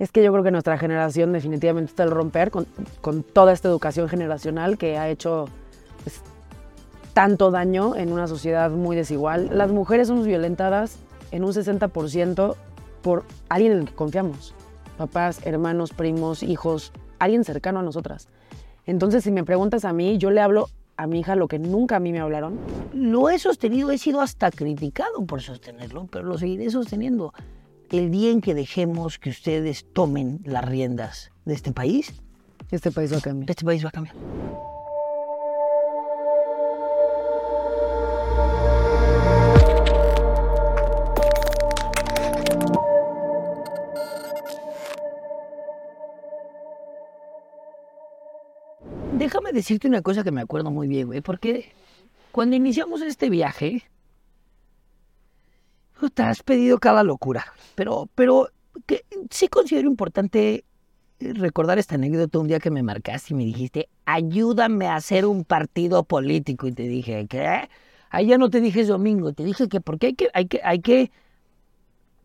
Es que yo creo que nuestra generación definitivamente está el romper con, con toda esta educación generacional que ha hecho pues, tanto daño en una sociedad muy desigual. Las mujeres somos violentadas en un 60% por alguien en el que confiamos. Papás, hermanos, primos, hijos, alguien cercano a nosotras. Entonces, si me preguntas a mí, yo le hablo a mi hija lo que nunca a mí me hablaron. Lo he sostenido, he sido hasta criticado por sostenerlo, pero lo seguiré sosteniendo. El día en que dejemos que ustedes tomen las riendas de este país, Este país va a cambiar. este país va a cambiar. Déjame decirte una cosa que me acuerdo muy bien, güey, porque cuando iniciamos este viaje, te has pedido cada locura, pero, pero que sí considero importante recordar esta anécdota un día que me marcaste y me dijiste, ayúdame a hacer un partido político. Y te dije, ¿qué? Ahí ya no te dije domingo, te dije que porque hay que, hay que, hay que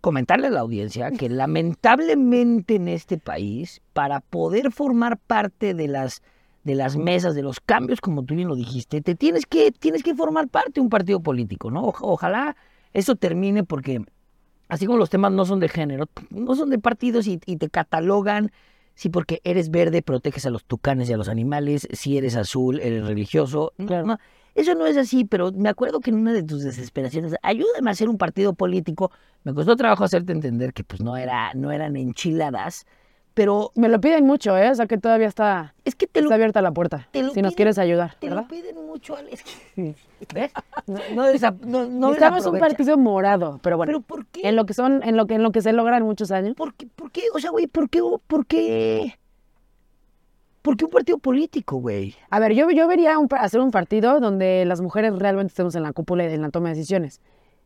comentarle a la audiencia que lamentablemente en este país, para poder formar parte de las, de las mesas, de los cambios, como tú bien lo dijiste, te tienes que, tienes que formar parte de un partido político, ¿no? Oja- ojalá eso termine porque así como los temas no son de género, no son de partidos y, y te catalogan, sí, porque eres verde, proteges a los tucanes y a los animales, si eres azul, eres religioso. No, Claro. no, eso no es así, pero me acuerdo que en una de tus desesperaciones, ayúdame a hacer un partido político, me costó trabajo hacerte entender que pues no, era, no eran enchiladas, pero Me lo piden mucho, ¿eh? O sea que todavía está, es que te lo, abierta la puerta. te lo Si nos quieres ayudar, te lo piden mucho, Alex. ¿Ves? No, no, desa- no, no Necesitamos un partido morado, pero bueno. ¿Pero por qué? En lo que son, en lo que, en lo que se logra en muchos años. ¿Por qué? ¿Por qué? O sea, güey, ¿por qué? ¿Por qué? ¿Por qué un partido político, güey? A ver, yo, yo vería un hacer un partido donde las mujeres realmente estemos en la cúpula y en la toma de decisiones.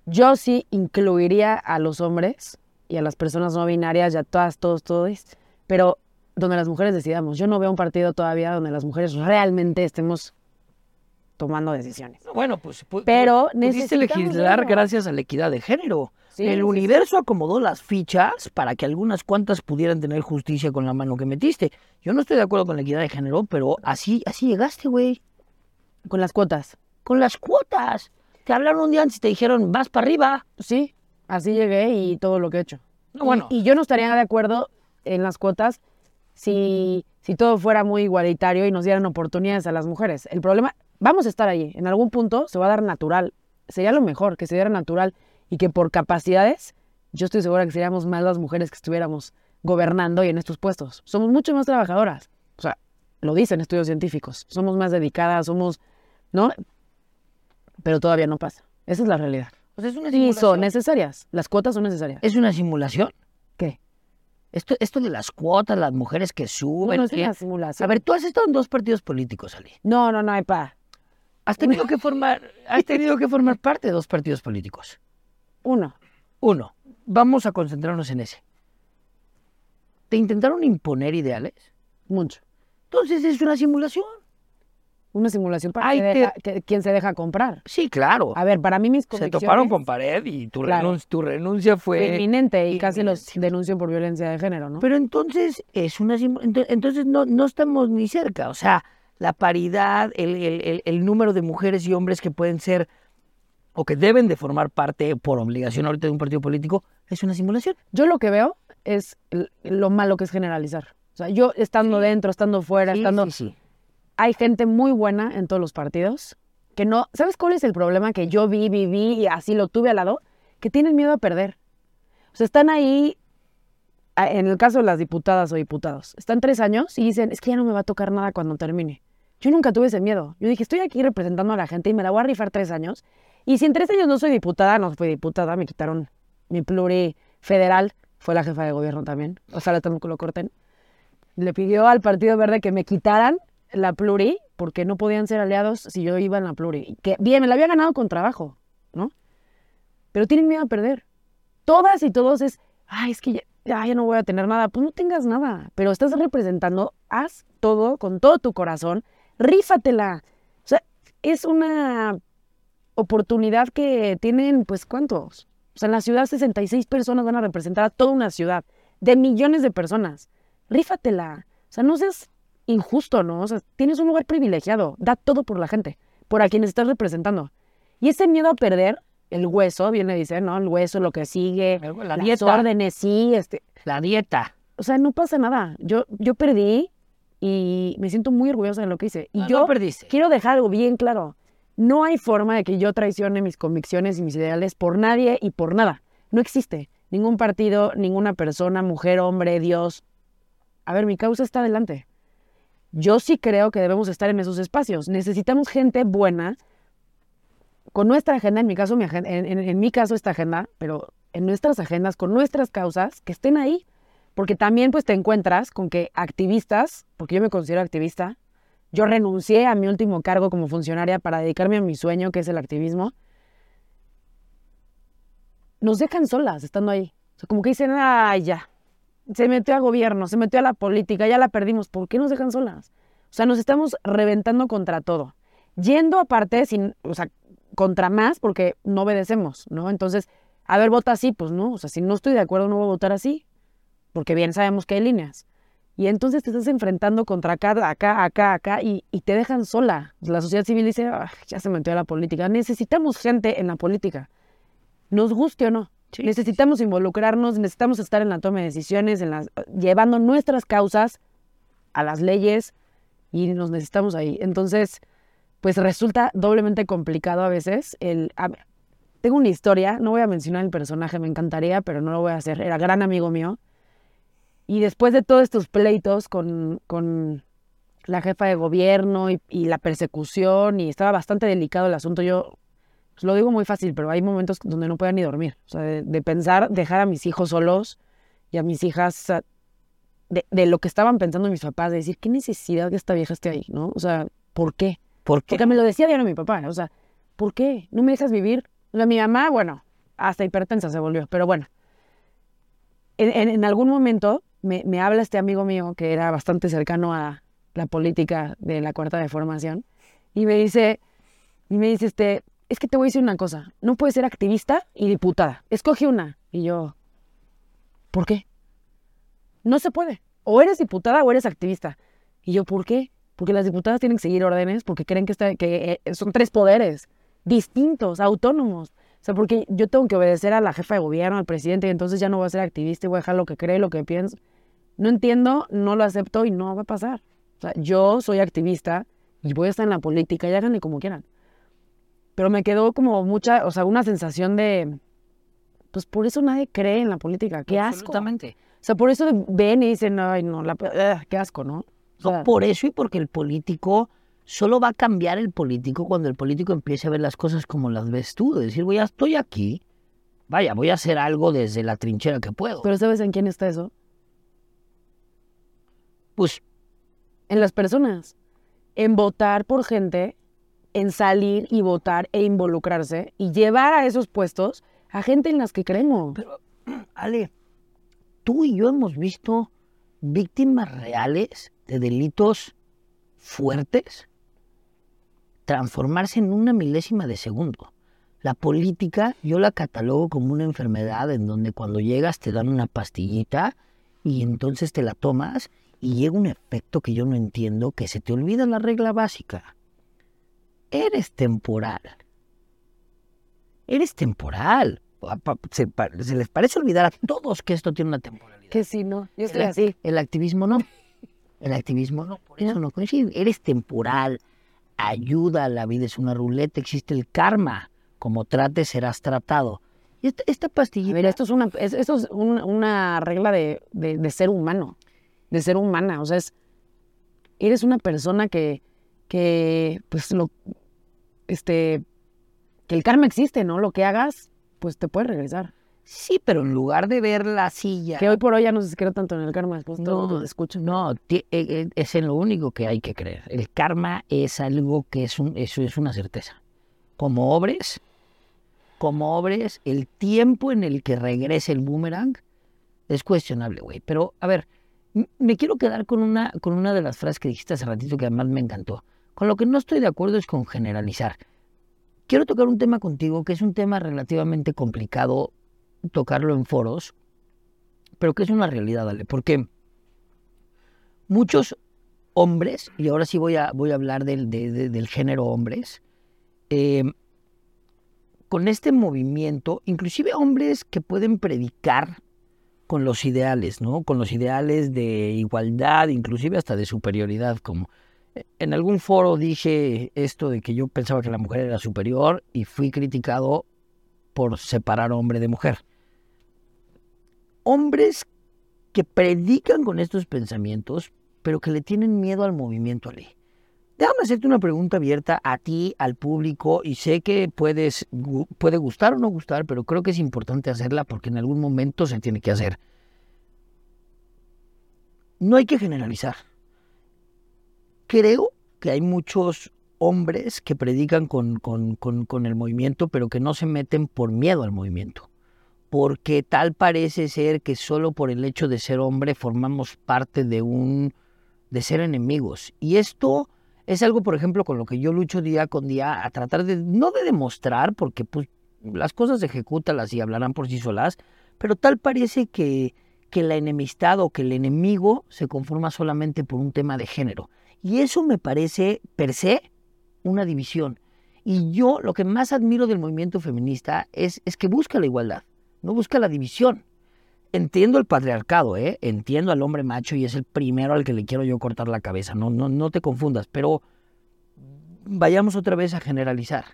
Yo sí incluiría a los hombres y a las personas no binarias y a todas, todos, todos, pero donde las mujeres decidamos. Yo no veo un partido todavía donde las mujeres realmente estemos tomando decisiones. Bueno, pues pu- Pero pu- pudiste legislar gracias a la equidad de género. Sí, El sí, universo acomodó las fichas para que algunas cuantas pudieran tener justicia con la mano que metiste. Yo no estoy de acuerdo con la equidad de género, pero así, así llegaste, güey. Con las cuotas. Con las cuotas. Te hablaron un día antes y te dijeron, vas para arriba. Sí, así llegué y todo lo que he hecho. No, bueno. Y, y yo no estaría de acuerdo en las cuotas si, si todo fuera muy igualitario y nos dieran oportunidades a las mujeres. El problema, vamos a estar allí. En algún punto se va a dar natural. Sería lo mejor que se diera natural y que por capacidades, yo estoy segura que seríamos más las mujeres que estuviéramos gobernando y en estos puestos. Somos mucho más trabajadoras. O sea, lo dicen estudios científicos. Somos más dedicadas, somos, ¿no? Pero todavía no pasa. Esa es la realidad. Pues es una Sí, simulación. son necesarias. Las cuotas son necesarias. ¿Es una simulación? Esto, esto de las cuotas, las mujeres que suben. no es una simulación. A ver, tú has estado en dos partidos políticos, Ali. No, no, no, hay pa. Has tenido que formar, has tenido que formar parte de dos partidos políticos. Uno. Uno, vamos a concentrarnos en ese. ¿Te intentaron imponer ideales? Mucho. Entonces es una simulación. Una simulación para Ay, que te- deja- que- quien se deja comprar. Sí, claro. A ver, para mí mis Se convicciones... toparon con pared y tu, Claro. renun- tu renuncia fue fue... inminente y casi los denuncio por violencia de género, ¿no? Pero entonces es una entonces no, no estamos ni cerca. O sea, la paridad, el, el- el- el número de mujeres y hombres que pueden ser o que deben de formar parte por obligación ahorita de un partido político es una simulación. Yo lo que veo es lo malo que es generalizar. O sea, yo estando dentro, estando fuera, Sí, estando... sí, sí. Hay gente muy buena en todos los partidos que no... ¿Sabes cuál es el problema que yo vi, viví y así lo tuve al lado? Que tienen miedo a perder. O sea, están ahí, en el caso de las diputadas o diputados, están tres años y dicen, es que ya no me va a tocar nada cuando termine. Yo nunca tuve ese miedo. Yo dije, estoy aquí representando a la gente y me la voy a rifar tres años. Y si en tres años no soy diputada, no fui diputada, me quitaron mi pluri federal, fue la jefa de gobierno también, ojalá tampoco lo corten. Le pidió al Partido Verde que me quitaran la pluri porque no podían ser aliados si yo iba en la pluri. Que bien, me la había ganado con trabajo, ¿no? Pero tienen miedo a perder. Todas y todos es, ay, es que ya, ya no voy a tener nada. Pues no tengas nada, pero estás representando, haz todo con todo tu corazón, rífatela. O sea, es una oportunidad que tienen, pues, ¿cuántos? O sea, en la ciudad 66 personas van a representar a toda una ciudad. de millones de personas. Rífatela. O sea, no seas injusto, ¿no? O sea, tienes un lugar privilegiado. Da todo por la gente, por a quienes estás representando. Y ese miedo a perder el hueso, viene a decir, ¿no? El hueso, lo que sigue, La las dieta. órdenes, sí, este. La dieta. O sea, no pasa nada. Yo, yo perdí y me siento muy orgullosa de lo que hice. Y No, yo no perdiste. quiero dejar algo bien claro. No hay forma de que yo traicione mis convicciones y mis ideales por nadie y por nada. No existe. Ningún partido, ninguna persona, mujer, hombre, Dios. A ver, mi causa está adelante. Yo sí creo que debemos estar en esos espacios. Necesitamos gente buena con nuestra agenda, en mi caso, mi agen- en, en- en mi caso esta agenda, pero en nuestras agendas, con nuestras causas, que estén ahí. Porque también pues te encuentras con que activistas, porque yo me considero activista, yo renuncié a mi último cargo como funcionaria para dedicarme a mi sueño, que es el activismo. Nos dejan solas estando ahí. O sea, como que dicen, ay, ya. Se metió a gobierno, se metió a la política, ya la perdimos. ¿Por qué nos dejan solas? O sea, nos estamos reventando contra todo. Yendo aparte, sin, o sea, contra más porque no obedecemos, ¿no? Entonces, a ver, vota así, pues no. O sea, si no estoy de acuerdo, no voy a votar así. Porque bien sabemos que hay líneas. Y entonces te estás enfrentando contra acá, acá, acá, acá, y, y te dejan sola. La sociedad civil dice, "Ah, ya se metió a la política. Necesitamos gente en la política, nos guste o no. Necesitamos involucrarnos, necesitamos estar en la toma de decisiones, en las, llevando nuestras causas a las leyes y nos necesitamos ahí. Entonces, pues resulta doblemente complicado a veces. El, a- tengo una historia, no voy a mencionar el personaje, me encantaría, pero no lo voy a hacer. Era gran amigo mío. Y después de todos estos pleitos con, con la jefa de gobierno y, y la persecución, y estaba bastante delicado el asunto, yo lo digo muy fácil, pero hay momentos donde no podía ni dormir. O sea, de, de pensar dejar a mis hijos solos y a mis hijas, de, de lo que estaban pensando mis papás, de decir, ¿qué necesidad que esta vieja esté ahí? ¿No? O sea, ¿por qué? ¿Por qué? Porque me lo decía diario mi papá, o sea, ¿por qué? ¿No me dejas vivir? O sea, mi mamá, bueno, hasta hipertensa se volvió, pero bueno. En, en- en algún momento me, me habla este amigo mío que era bastante cercano a la política de la cuarta de formación y me dice, y me dice, este, es que te voy a decir una cosa, no puedes ser activista y diputada, escoge una. Y yo, ¿por qué? No se puede. O eres diputada o eres activista. Y yo, ¿por qué? Porque las diputadas tienen que seguir órdenes porque creen que, eh, son tres poderes distintos, autónomos. O sea, porque yo tengo que obedecer a la jefa de gobierno, al presidente, y entonces ya no voy a ser activista y voy a dejar lo que cree, lo que pienso. No entiendo, no lo acepto y no va a pasar. O sea, yo soy activista y voy a estar en la política y háganle como quieran. Pero me quedó como mucha, o sea, una sensación de, pues por eso nadie cree en la política. Qué asco. Absolutamente. O sea, por eso ven y dicen, ay, no, la, ugh, qué asco, ¿no? O No, por eso y porque el político solo va a cambiar el político cuando el político empiece a ver las cosas como las ves tú. De decir, voy, ya estoy aquí. Vaya, voy a hacer algo desde la trinchera que puedo. pero ¿sabes en quién está eso? pues En las personas. En votar por gente, en salir y votar e involucrarse y llevar a esos puestos a gente en las que creemos. Pero, Ale, tú y yo hemos visto víctimas reales de delitos fuertes transformarse en una milésima de segundo. La política yo la catalogo como una enfermedad en donde cuando llegas te dan una pastillita y entonces te la tomas y llega un efecto que yo no entiendo, que se te olvida la regla básica. Eres temporal. Eres temporal. Pa- Se, les parece olvidar a todos que esto tiene una temporalidad. Que si no, yo estoy El- así. El activismo no. El activismo no, por eso no coincide. Eres temporal. Ayuda a la vida, es una ruleta, existe el karma. Como trates, serás tratado. Y esta, esta pastillita. Mira, esto es una, es- esto es un- una regla de, de- de ser humano, de ser humana. O sea, es, eres una persona que, que, pues, lo, este, que el karma existe, ¿no? Lo que hagas, pues te puede regresar. Sí, pero en lugar de ver la silla. Que hoy por hoy ya no se cree tanto en el karma, después todo No, lo escucho. No, eh, eh, es en lo único que hay que creer. El karma es algo que es, un, eso es una certeza. Como obres, como obres, el tiempo en el que regrese el boomerang es cuestionable, güey. Pero, a ver, me quiero quedar con una, con una de las frases que dijiste hace ratito que además me encantó. Con lo que no estoy de acuerdo es con generalizar. Quiero tocar un tema contigo que es un tema relativamente complicado tocarlo en foros, pero que es una realidad, dale, porque muchos hombres, y ahora sí voy a, voy a hablar del, del género hombres, eh, con este movimiento, inclusive hombres que pueden predicar con los ideales, ¿no? Con los ideales de igualdad, inclusive hasta de superioridad, como en algún foro dije esto de que yo pensaba que la mujer era superior y fui criticado por separar hombre de mujer. Hombres que predican con estos pensamientos, pero que le tienen miedo al movimiento ley. Déjame hacerte una pregunta abierta a ti, al público, y sé que puedes, puede gustar o no gustar, pero creo que es importante hacerla porque en algún momento se tiene que hacer. No hay que generalizar. Creo que hay muchos hombres que predican con, el movimiento, pero que no se meten por miedo al movimiento. Porque tal parece ser que solo por el hecho de ser hombre formamos parte de un ser enemigos. Y esto es algo, por ejemplo, con lo que yo lucho día con día a tratar de, no de demostrar, porque pues, las cosas ejecútalas y hablarán por sí solas, pero tal parece que, que la enemistad o que el enemigo se conforma solamente por un tema de género. Y eso me parece, per se, una división. Y yo lo que más admiro del movimiento feminista es, es que busca la igualdad, no busca la división. Entiendo el patriarcado, ¿eh? entiendo al hombre macho y es el primero al que le quiero yo cortar la cabeza, no, no, no te confundas, pero vayamos otra vez a generalizar.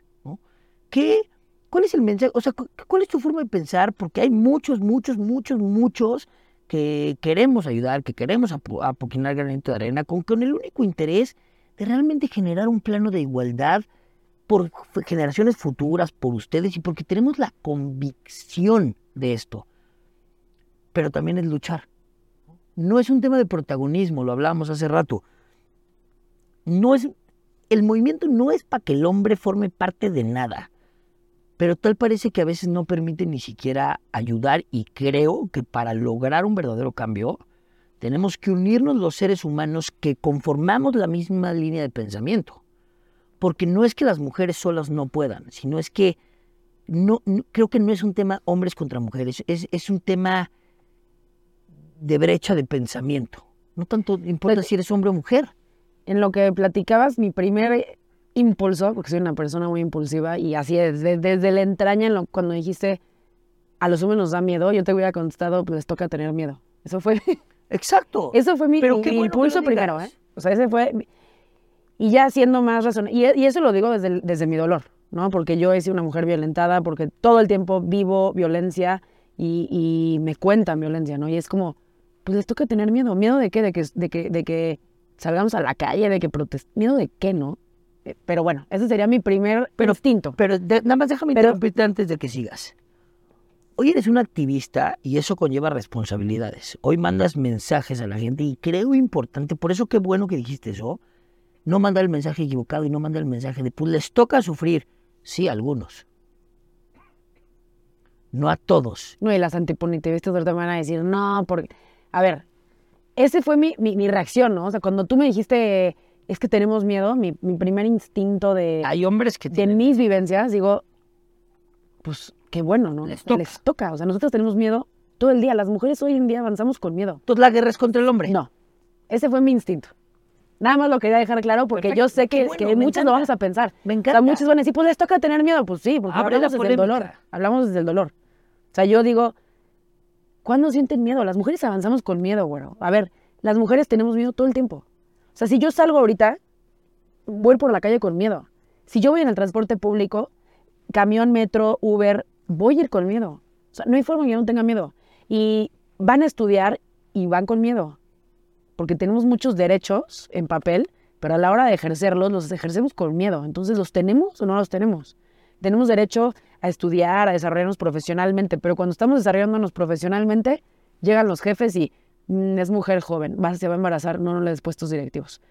¿Qué, ¿Cuál es el mensaje? O sea, ¿cuál es tu forma de pensar? Porque hay muchos, muchos, muchos, muchos que queremos ayudar, que queremos apoquinar granito de arena, con, con el único interés de realmente generar un plano de igualdad por generaciones futuras, por ustedes y porque tenemos la convicción de esto pero también es luchar. No es un tema de protagonismo, lo hablábamos hace rato. No es, el movimiento no es para que el hombre forme parte de nada, pero tal parece que a veces no permite ni siquiera ayudar y creo que para lograr un verdadero cambio tenemos que unirnos los seres humanos que conformamos la misma línea de pensamiento. Porque no es que las mujeres solas no puedan, sino es que no, creo que no es un tema hombres contra mujeres, es, es un tema de brecha de pensamiento. No tanto importa si eres hombre o mujer. En lo que platicabas, mi primer impulso, porque soy una persona muy impulsiva y así es, desde, la entraña, cuando dijiste a los hombres nos da miedo, yo te hubiera contestado, pues les toca tener miedo. Eso fue. Exacto. Eso fue mi, impulso primero, ¿eh? O sea, ese fue. Y ya siendo más razón. Y, eso lo digo desde, desde mi dolor, ¿no? Porque yo he sido una mujer violentada, porque todo el tiempo vivo violencia y, y me cuentan violencia, ¿no? Y es como pues les toca tener miedo. ¿Miedo de qué? De que, de que, de que salgamos a la calle, de que protestemos. ¿Miedo de qué, no? Eh, pero bueno, ese sería mi primer pero, instinto. Pero nada más déjame interrumpirte antes de que sigas. Hoy eres un activista y eso conlleva responsabilidades. Hoy mandas mensajes a la gente y creo importante, por eso qué bueno que dijiste eso. No manda el mensaje equivocado y no manda el mensaje de, pues les toca sufrir. Sí, a algunos. No a todos. No, y las antipunitivistas te van a decir, no, porque a ver, ese fue mi, mi, reacción, ¿no? O sea, cuando tú me dijiste, es que tenemos miedo, mi, primer instinto de... Hay hombres que tienen... mis vivencias, digo, pues qué bueno, ¿no? Les toca. O sea, nosotros tenemos miedo todo el día. Las mujeres hoy en día avanzamos con miedo. Entonces la guerra es contra el hombre. No, ese fue mi instinto. Nada más lo quería dejar claro porque yo sé que, que muchos lo vamos a pensar. Me encanta. O sea, muchos van a decir, pues les toca tener miedo. Pues sí, porque hablamos desde el dolor. Hablamos desde el dolor. O sea, yo digo, ¿Cuándo sienten miedo? Las mujeres avanzamos con miedo, güero. A ver, las mujeres tenemos miedo todo el tiempo. O sea, si yo salgo ahorita, voy por la calle con miedo. Si yo voy en el transporte público, camión, metro, Uber, voy a ir con miedo. O sea, no hay forma que yo no tenga miedo. Y van a estudiar y van con miedo. Porque tenemos muchos derechos en papel, pero a la hora de ejercerlos, los ejercemos con miedo. Entonces, ¿los tenemos o no los tenemos? Tenemos derecho a estudiar, a desarrollarnos profesionalmente, pero cuando estamos desarrollándonos profesionalmente, llegan los jefes y es mujer joven, va, se va a embarazar, no, no le des puestos directivos.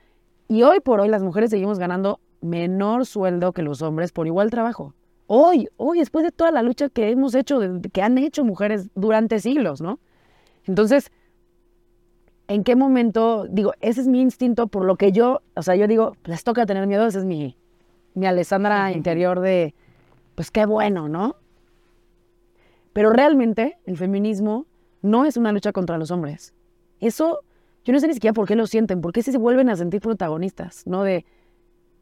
Y hoy por hoy las mujeres seguimos ganando menor sueldo que los hombres por igual trabajo. Hoy, hoy, después de toda la lucha que hemos hecho, que han hecho mujeres durante siglos, ¿no? Entonces, ¿en qué momento, digo, ese es mi instinto por lo que yo, o sea, yo digo, les toca tener miedo, ese es mi, mi Alessandra interior de, pues qué bueno, ¿no? Pero realmente el feminismo no es una lucha contra los hombres. Eso, yo no sé ni siquiera por qué lo sienten, por qué se vuelven a sentir protagonistas, ¿no? De,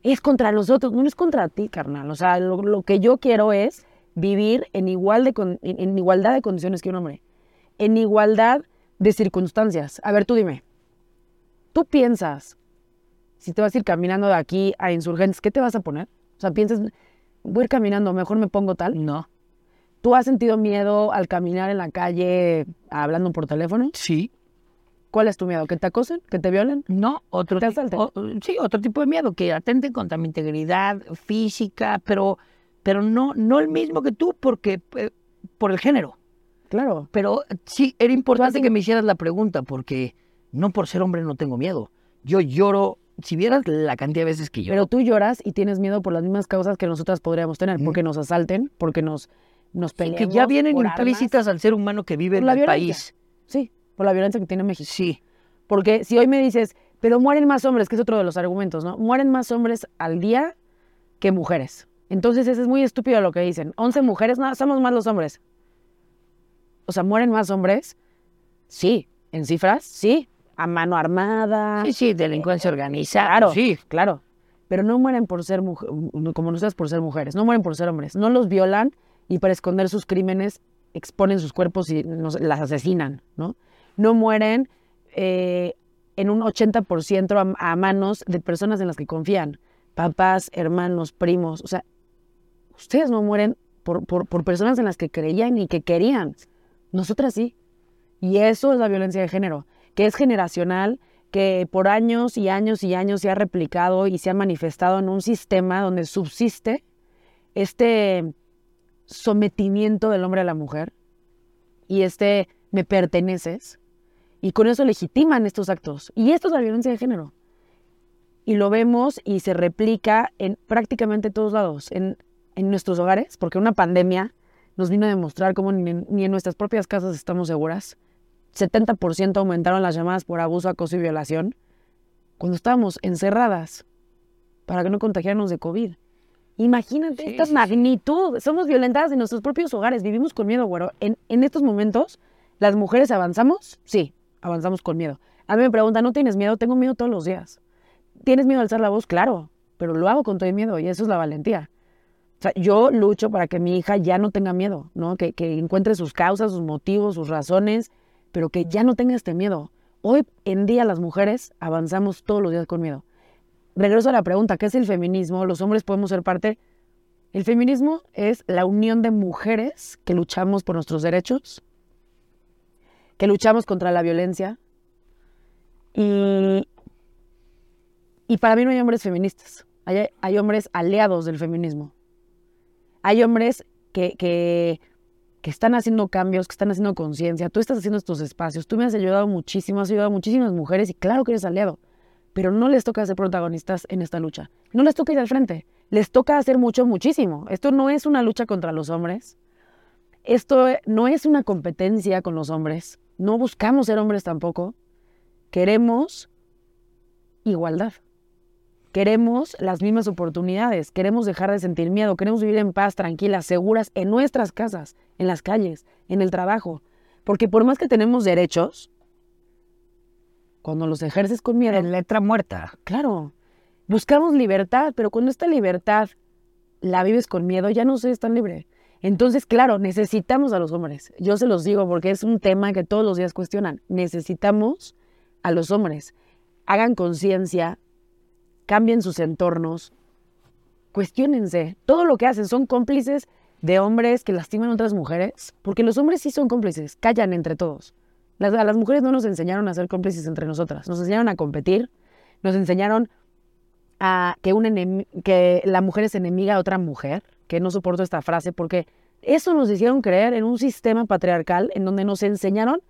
es contra los otros, no es contra ti, carnal. O sea, lo, lo que yo quiero es vivir en, igual de, con- en, en igualdad de condiciones que un hombre, en igualdad de circunstancias. A ver, tú dime, tú piensas, si te vas a ir caminando de aquí a Insurgentes, ¿qué te vas a poner? O sea, piensas, voy a ir caminando, mejor me pongo tal. No. ¿Tú has sentido miedo al caminar en la calle hablando por teléfono? Sí. ¿Cuál es tu miedo? ¿Que te acosen? ¿Que te violen? No, otro, ¿Te asalten? o- sí, otro tipo de miedo, que atenten contra mi integridad física, pero, pero no, no el mismo que tú, porque eh, por el género. Claro. Pero sí, era importante que me hicieras la pregunta, porque no por ser hombre no tengo miedo. Yo lloro, si vieras la cantidad de veces que lloro. Pero tú lloras y tienes miedo por las mismas causas que nosotras podríamos tener, porque nos asalten, porque nos, nos peleemos que ya vienen implícitas al ser humano que vive en la el violencia. país. Sí, por la violencia que tiene México. Sí. Porque si hoy me dices, pero mueren más hombres, que es otro de los argumentos, ¿no? Mueren más hombres al día que mujeres. Entonces, eso es muy estúpido lo que dicen. 11 mujeres, no, somos más los hombres. O sea, mueren más hombres. Sí, en cifras, sí. A mano armada. Sí, sí, delincuencia organizada. Claro, Sí. claro. Pero no mueren por ser mujeres, como nosotras por ser mujeres, no mueren por ser hombres. No los violan y para esconder sus crímenes exponen sus cuerpos y nos- las asesinan, ¿no? No mueren eh, en un 80% a, a manos de personas en las que confían. Papás, hermanos, primos. O sea, ustedes no mueren por, por, por personas en las que creían y que querían. Nosotras sí. Y eso es la violencia de género, que es generacional, que por años y años y años se ha replicado y se ha manifestado en un sistema donde subsiste este sometimiento del hombre a la mujer y este me perteneces. Y con eso legitiman estos actos. Y esto es la violencia de género. Y lo vemos y se replica en prácticamente todos lados, en, en nuestros hogares, porque una pandemia nos vino a demostrar cómo ni en, ni en nuestras propias casas estamos seguras. 70% aumentaron las llamadas por abuso, acoso y violación cuando estábamos encerradas para que no contagiarnos de COVID. Imagínate Sí, esta sí, sí. magnitud. Somos violentadas en nuestros propios hogares. Vivimos con miedo, güero. En, en estos momentos, ¿las mujeres avanzamos? Sí, avanzamos con miedo. A mí me ¿no tienes miedo? Tengo miedo todos los días. ¿Tienes miedo a alzar la voz? Claro, pero lo hago con todo el miedo y eso es la valentía. O sea, yo lucho para que mi hija ya no tenga miedo, ¿no? Que, que encuentre sus causas, sus motivos, sus razones, pero que ya no tenga este miedo. Hoy en día las mujeres avanzamos todos los días con miedo. Regreso a la pregunta, ¿qué es el feminismo? ¿Los hombres podemos ser parte? El feminismo es la unión de mujeres que luchamos por nuestros derechos, que luchamos contra la violencia. Y, y para mí no hay hombres feministas, hay, hay hombres aliados del feminismo. Hay hombres que, que, que están haciendo cambios, que están haciendo conciencia. Tú estás haciendo estos espacios, tú me has ayudado muchísimo, has ayudado a muchísimas mujeres y claro que eres aliado, pero no les toca ser protagonistas en esta lucha. No les toca ir al frente, les toca hacer mucho, muchísimo. Esto no es una lucha contra los hombres. Esto no es una competencia con los hombres. No buscamos ser hombres tampoco. Queremos igualdad. Queremos las mismas oportunidades. Queremos dejar de sentir miedo. Queremos vivir en paz, tranquilas, seguras, en nuestras casas, en las calles, en el trabajo. Porque por más que tenemos derechos, cuando los ejerces con miedo, En letra muerta. Claro, buscamos libertad, pero cuando esta libertad la vives con miedo, ya no eres tan libre. Entonces, claro, necesitamos a los hombres. Yo se los digo porque es un tema que todos los días cuestionan. Necesitamos a los hombres. Hagan conciencia, cambien sus entornos, cuestionense. Todo lo que hacen son cómplices de hombres que lastiman a otras mujeres, porque los hombres sí son cómplices, callan entre todos. Las, a las mujeres no nos enseñaron a ser cómplices entre nosotras, nos enseñaron a competir, nos enseñaron a que, un que la mujer es enemiga a otra mujer, que no soporto esta frase, porque eso nos hicieron creer en un sistema patriarcal en donde nos enseñaron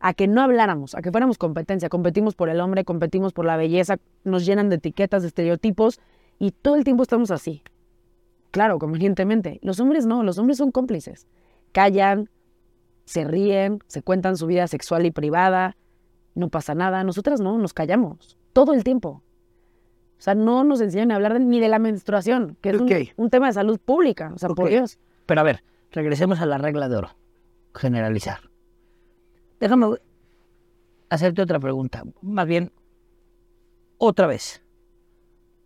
a que no habláramos, a que fuéramos competencia, competimos por el hombre, competimos por la belleza, nos llenan de etiquetas, de estereotipos, y todo el tiempo estamos así. Claro, convenientemente. Los hombres no, los hombres son cómplices. Callan, se ríen, se cuentan su vida sexual y privada, no pasa nada. Nosotras no, nos callamos todo el tiempo. O sea, no nos enseñan a hablar de- ni de la menstruación, que es un, tema de salud pública. O sea, por. Dios. Pero a ver, regresemos a la regla de oro. Generalizar. déjame hacerte otra pregunta. Más bien, otra vez.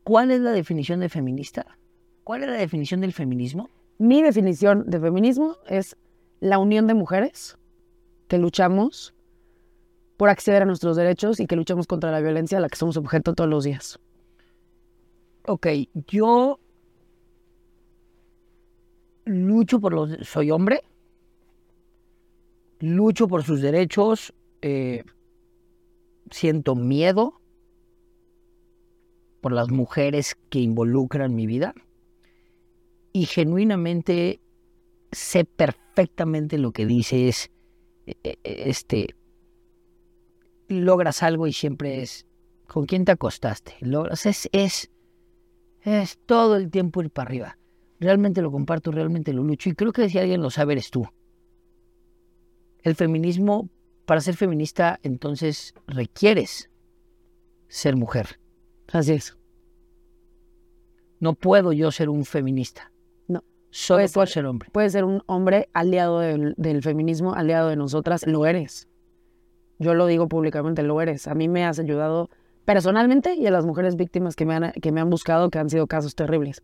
¿Cuál es la definición de feminista? ¿Cuál es la definición del feminismo? Mi definición de feminismo es la unión de mujeres que luchamos por acceder a nuestros derechos y que luchamos contra la violencia a la que somos objeto todos los días. Ok, yo lucho por los... Soy hombre, lucho por sus derechos, eh, siento miedo por las mujeres que involucran mi vida y genuinamente sé perfectamente lo que dices, e, e, este, logras algo y siempre es, ¿con quién te acostaste? Logras, es, es, es todo el tiempo ir para arriba. Realmente lo comparto, realmente lo lucho y creo que si alguien lo sabe eres tú. El feminismo, para ser feminista, entonces requieres ser mujer. Así es. No puedo yo ser un feminista. No. Solo Puedes puedo ser- ser hombre. Puedes ser un hombre aliado del, del feminismo, aliado de nosotras, lo eres. Yo lo digo públicamente, lo eres. A mí me has ayudado personalmente y a las mujeres víctimas que me han, que me han buscado, que han sido casos terribles.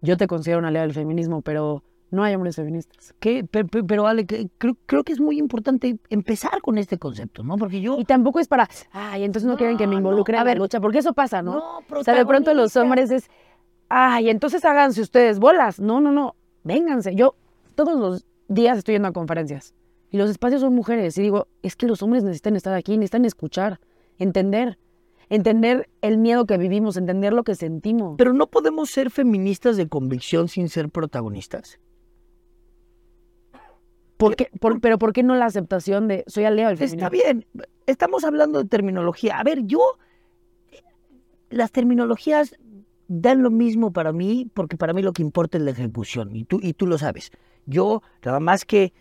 Yo te considero un aliado del feminismo, pero no hay hombres feministas. Que, pe- pe- pero, Ale, creo, creo que es muy importante empezar con este concepto, ¿no? Porque yo... Y tampoco es para, ay, entonces no, quieren que me no, involucre a la ver. lucha, porque eso pasa, ¿no? No, o sea, de pronto los hombres es, ay, entonces háganse ustedes bolas. No, no, no, vénganse. Yo todos los días estoy yendo a conferencias y los espacios son mujeres y digo, es que los hombres necesitan estar aquí, necesitan escuchar, entender, entender el miedo que vivimos, entender lo que sentimos. Pero no podemos ser feministas de convicción sin ser protagonistas. ¿Por qué- por- pero ¿por qué no la aceptación de soy aliado del feminismo? Está bien, estamos hablando de terminología. A ver, yo, las terminologías dan lo mismo para mí, porque para mí lo que importa es la ejecución, y tú, y tú lo sabes. Yo, nada más que,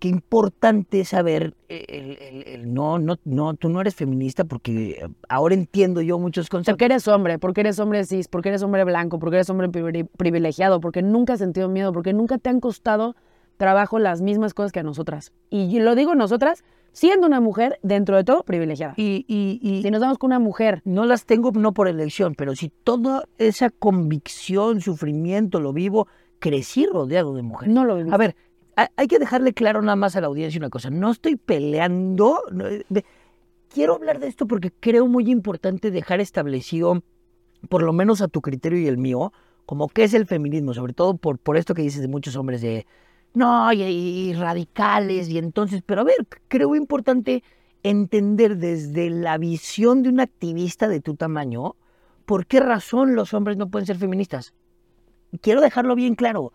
que importante saber, eh, el, el- el no, no, no, tú no eres feminista, porque ahora entiendo yo muchos conceptos. Porque eres hombre, porque eres hombre cis, porque eres hombre blanco, porque eres hombre privi- privilegiado, porque nunca has sentido miedo, porque nunca te han costado trabajo las mismas cosas que a nosotras. Y lo digo nosotras, siendo una mujer, dentro de todo, privilegiada. Y, y, y Si nos damos con una mujer, no las tengo no por elección, pero si toda esa convicción, sufrimiento lo vivo, crecí rodeado de mujeres. no lo vivimos. A ver, hay que dejarle claro nada más a la audiencia una cosa. No estoy peleando. eh, quiero hablar de esto porque creo muy importante dejar establecido, por lo menos a tu criterio y el mío, como qué es el feminismo, sobre todo por, por esto que dices de muchos hombres de, no, y, y radicales, y entonces, pero a ver, creo importante entender desde la visión de un activista de tu tamaño, por qué razón los hombres no pueden ser feministas. Quiero dejarlo bien claro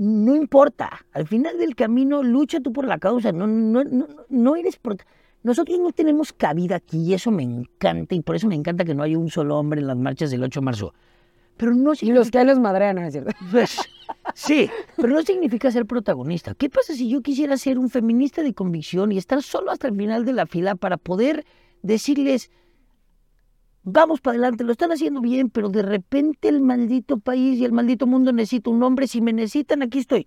no importa. Al final del camino, lucha tú por la causa. No, no, no, no eres. Por... Nosotros no tenemos cabida aquí y eso me encanta. Y por eso me encanta que no haya un solo hombre en las marchas del 8 de marzo. Pero no y los que los madrean, ¿no es cierto? pues, sí, pero no significa ser protagonista. ¿Qué pasa si yo quisiera ser un feminista de convicción y estar solo hasta el final de la fila para poder decirles, vamos para adelante, lo están haciendo bien, pero de repente el maldito país y el maldito mundo necesita un hombre, si me necesitan, aquí estoy.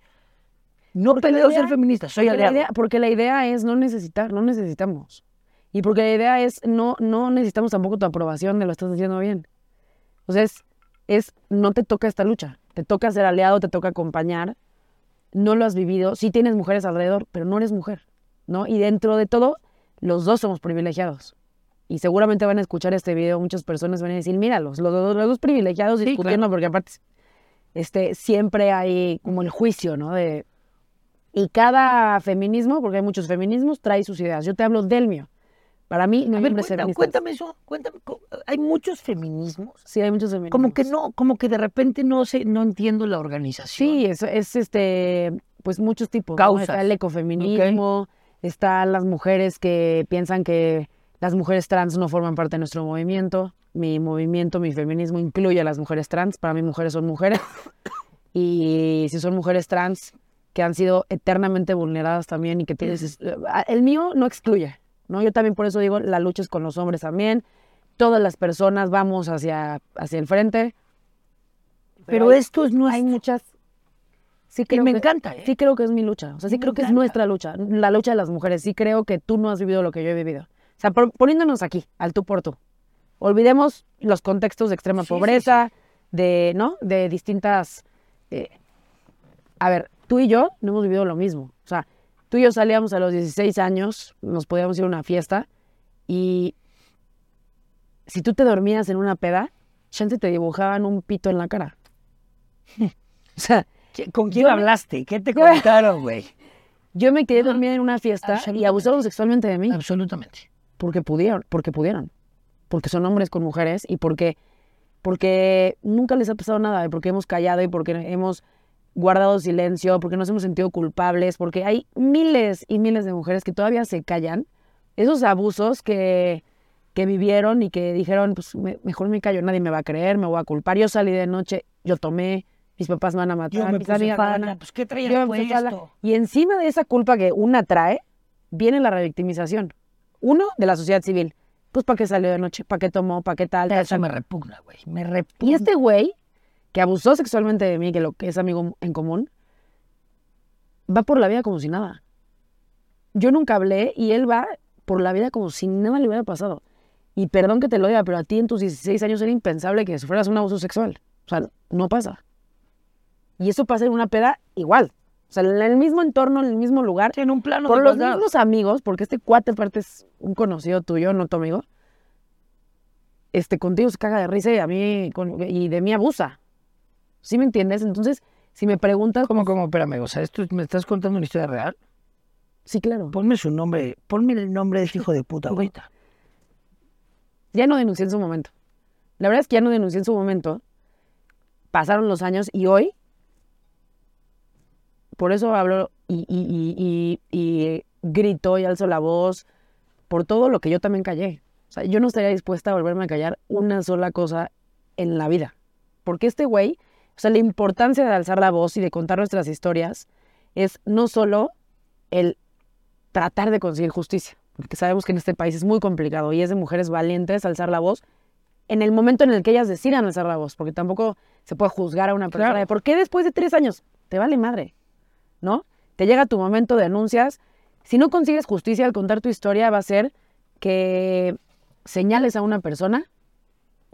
No peleo idea- ser feminista, soy Porque la, aliado. idea, porque la idea es no necesitar, no necesitamos. Y porque la idea es no, no necesitamos tampoco tu aprobación de lo estás haciendo bien. O sea, es, es, no te toca esta lucha. Te toca ser aliado, te toca acompañar. No lo has vivido. Sí tienes mujeres alrededor, pero no eres mujer. ¿no? Y dentro de todo, los dos somos privilegiados. Y seguramente van a escuchar este video, muchas personas van a decir, míralos, los, dos- los dos privilegiados Sí, discutiendo, porque aparte este, siempre hay como el juicio, ¿no? De, y cada feminismo, porque hay muchos feminismos, trae sus ideas. Yo te hablo del mío. Para mí no A ver, cuenta- cuéntame eso, cuéntame. Hay muchos feminismos. Sí, hay muchos feminismos. Como que no, como que de repente no sé, no entiendo la organización. Sí, es, es este, pues muchos tipos. ¿no? Causas. Está el ecofeminismo, están las mujeres que piensan que las mujeres trans no forman parte de nuestro movimiento. Mi movimiento, mi feminismo incluye a las mujeres trans. Para mí mujeres son mujeres. Y si son mujeres trans que han sido eternamente vulneradas también y que tienes... El mío no excluye, ¿no? Yo también por eso digo, la lucha es con los hombres también. Todas las personas vamos hacia, hacia el frente. Pero hay- esto es no hay muchas sí Y creo me que, encanta, ¿eh? sí creo que es mi lucha. O sea, sí Me creo que es nuestra lucha, la lucha de las mujeres. Sí creo que tú no has vivido lo que yo he vivido. O sea, por- poniéndonos aquí, al tú por tú. Olvidemos los contextos de extrema Sí, sí, pobreza, de, ¿no? De distintas... eh, a ver, tú y yo no hemos vivido lo mismo. O sea, tú y yo salíamos a los 16 años, nos podíamos ir a una fiesta y si tú te dormías en una peda, chance te dibujaban un pito en la cara. o sea, ¿Qué- ¿Con quién Yo hablaste? ¿Qué te contaron, güey? yo me quedé dormida en una fiesta y abusaron sexualmente de mí Absolutamente. Porque pudieron, porque pudieron. Porque son hombres con mujeres y porque porque nunca les ha pasado nada, y porque hemos callado y porque hemos guardado silencio, porque nos hemos sentido culpables, porque hay miles y miles de mujeres que todavía se callan. Esos abusos que, que vivieron y que dijeron, pues me- mejor me callo, nadie me va a creer, me voy a culpar. Yo salí de noche, yo tomé, mis papás me van a matar, Yo me mis amigas van a... pues ¿qué Yo me? Y encima de esa culpa que una trae, viene la revictimización. Uno, de la sociedad civil. Pues, ¿para qué salió de noche? ¿Para qué tomó? ¿Para qué tal? Eso tal? me repugna, güey. Me repugna. Y este güey, que abusó sexualmente de mí, que lo que es amigo en común, va por la vida como si nada. Yo nunca hablé y él va por la vida como si nada le hubiera pasado. Y perdón que te lo diga, pero a ti en tus 16 años era impensable que sufrieras un abuso sexual. O sea, no pasa. Y eso pasa en una peda igual. O sea, en el mismo entorno, en el mismo lugar, en un plano por de los igualdad. mismos amigos, porque este cuate aparte es un conocido tuyo, no tu amigo. Este contigo se caga de risa y a mí con- y de mí abusa. ¿Sí me entiendes? Entonces, si me preguntas, ¿Cómo, cómo? Espérame, o sea, ¿esto me estás contando una historia real? sí, claro. Ponme su nombre, ponme el nombre de este hijo de puta ahorita. Ya no denuncié en su momento. La verdad es que ya no denuncié en su momento. Pasaron los años y hoy, por eso hablo y, y, y, y, grito y alzo la voz por todo lo que yo también callé. O sea, yo no estaría dispuesta a volverme a callar una sola cosa en la vida. Porque este güey, o sea, la importancia de alzar la voz y de contar nuestras historias es no solo el tratar de conseguir justicia, porque sabemos que en este país es muy complicado y es de mujeres valientes alzar la voz en el momento en el que ellas decidan alzar la voz, porque tampoco se puede juzgar a una persona Claro. de por qué después de tres años te vale madre, ¿no? Te llega tu momento de denuncias. Si no consigues justicia al contar tu historia, va a ser que señales a una persona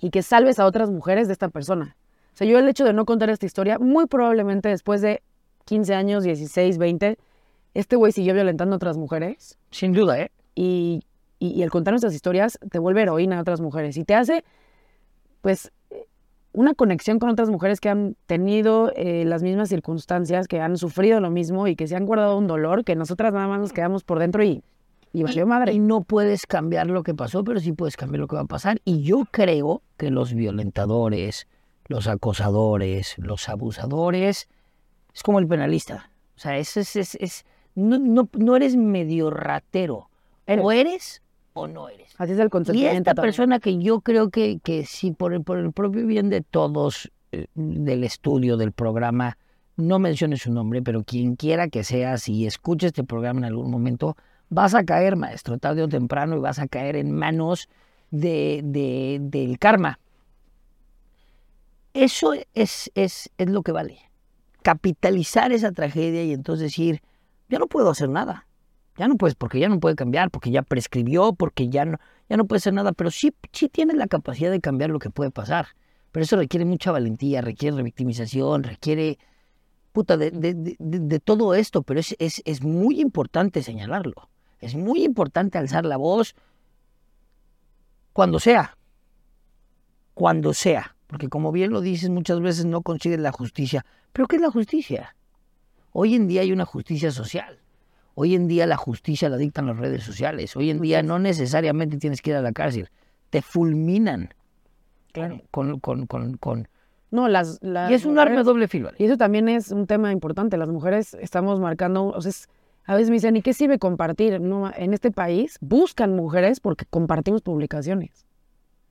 y que salves a otras mujeres de esta persona. O sea, yo el hecho de no contar esta historia, muy probablemente después de 15 años, 16, 20, este güey siguió violentando a otras mujeres Sin duda, ¿eh? y, y- y el contar nuestras historias te vuelve heroína a otras mujeres y te hace, pues, una conexión con otras mujeres que han tenido eh, las mismas circunstancias, que han sufrido lo mismo y que se han guardado un dolor que nosotras nada más nos quedamos por dentro y, y valió madre. Y no puedes cambiar lo que pasó, pero sí puedes cambiar lo que va a pasar. Y yo creo que los violentadores, los acosadores, los abusadores, es como el penalista. O sea, es, es, es, es- no, no, no eres medio ratero. Eres. O eres o no eres. Así es el Y consentimiento. esta también. persona que yo creo que, que sí, por el, por el propio bien de todos, eh, del estudio, del programa, no mencione su nombre, pero quien quiera que sea, si escucha este programa en algún momento, vas a caer, maestro, tarde o temprano, y vas a caer en manos de, de- del karma. Eso es, es, es lo que vale. Capitalizar esa tragedia y entonces decir, ya no puedo hacer nada. Ya no puedes, porque ya no puede cambiar, porque ya prescribió, porque ya no, ya no puede hacer nada, pero sí, sí tienes la capacidad de cambiar lo que puede pasar. Pero eso requiere mucha valentía, requiere revictimización, requiere puta, de, de- de- de- todo esto, pero es, es, es muy importante señalarlo. Es muy importante alzar la voz cuando sea. Cuando sea. Porque como bien lo dices, muchas veces no consigues la justicia. ¿Pero qué es la justicia? Hoy en día hay una justicia social. Hoy en día la justicia la dictan las redes sociales. Hoy en día no necesariamente tienes que ir a la cárcel. Te fulminan Claro. con, con, con, con- No, las, las Y es un arma de doble filo. Y eso también es un tema importante. Las mujeres estamos marcando, o sea, es- a veces me dicen, ¿y qué sirve compartir? No, en este país buscan mujeres porque compartimos publicaciones.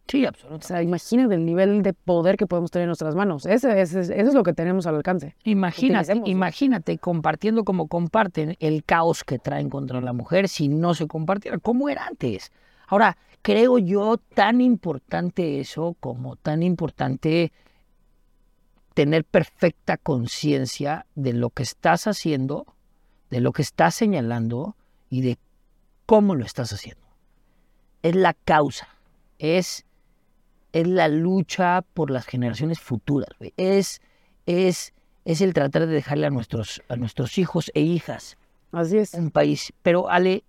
Sí, O absolutamente. sea, imagínate el nivel de poder que podemos tener en nuestras manos. Ese, ese- eso es lo que tenemos al alcance. Imagínate, imagínate compartiendo como comparten el caos que traen contra la mujer si no se compartiera, como era antes. Ahora, creo yo tan importante eso como tan importante tener perfecta conciencia de lo que estás haciendo, de lo que estás señalando y de cómo lo estás haciendo. Es la causa, es, es la lucha por las generaciones futuras, es, es, es el tratar de dejarle a nuestros, a nuestros hijos e hijas Así es. un país. Pero Ale,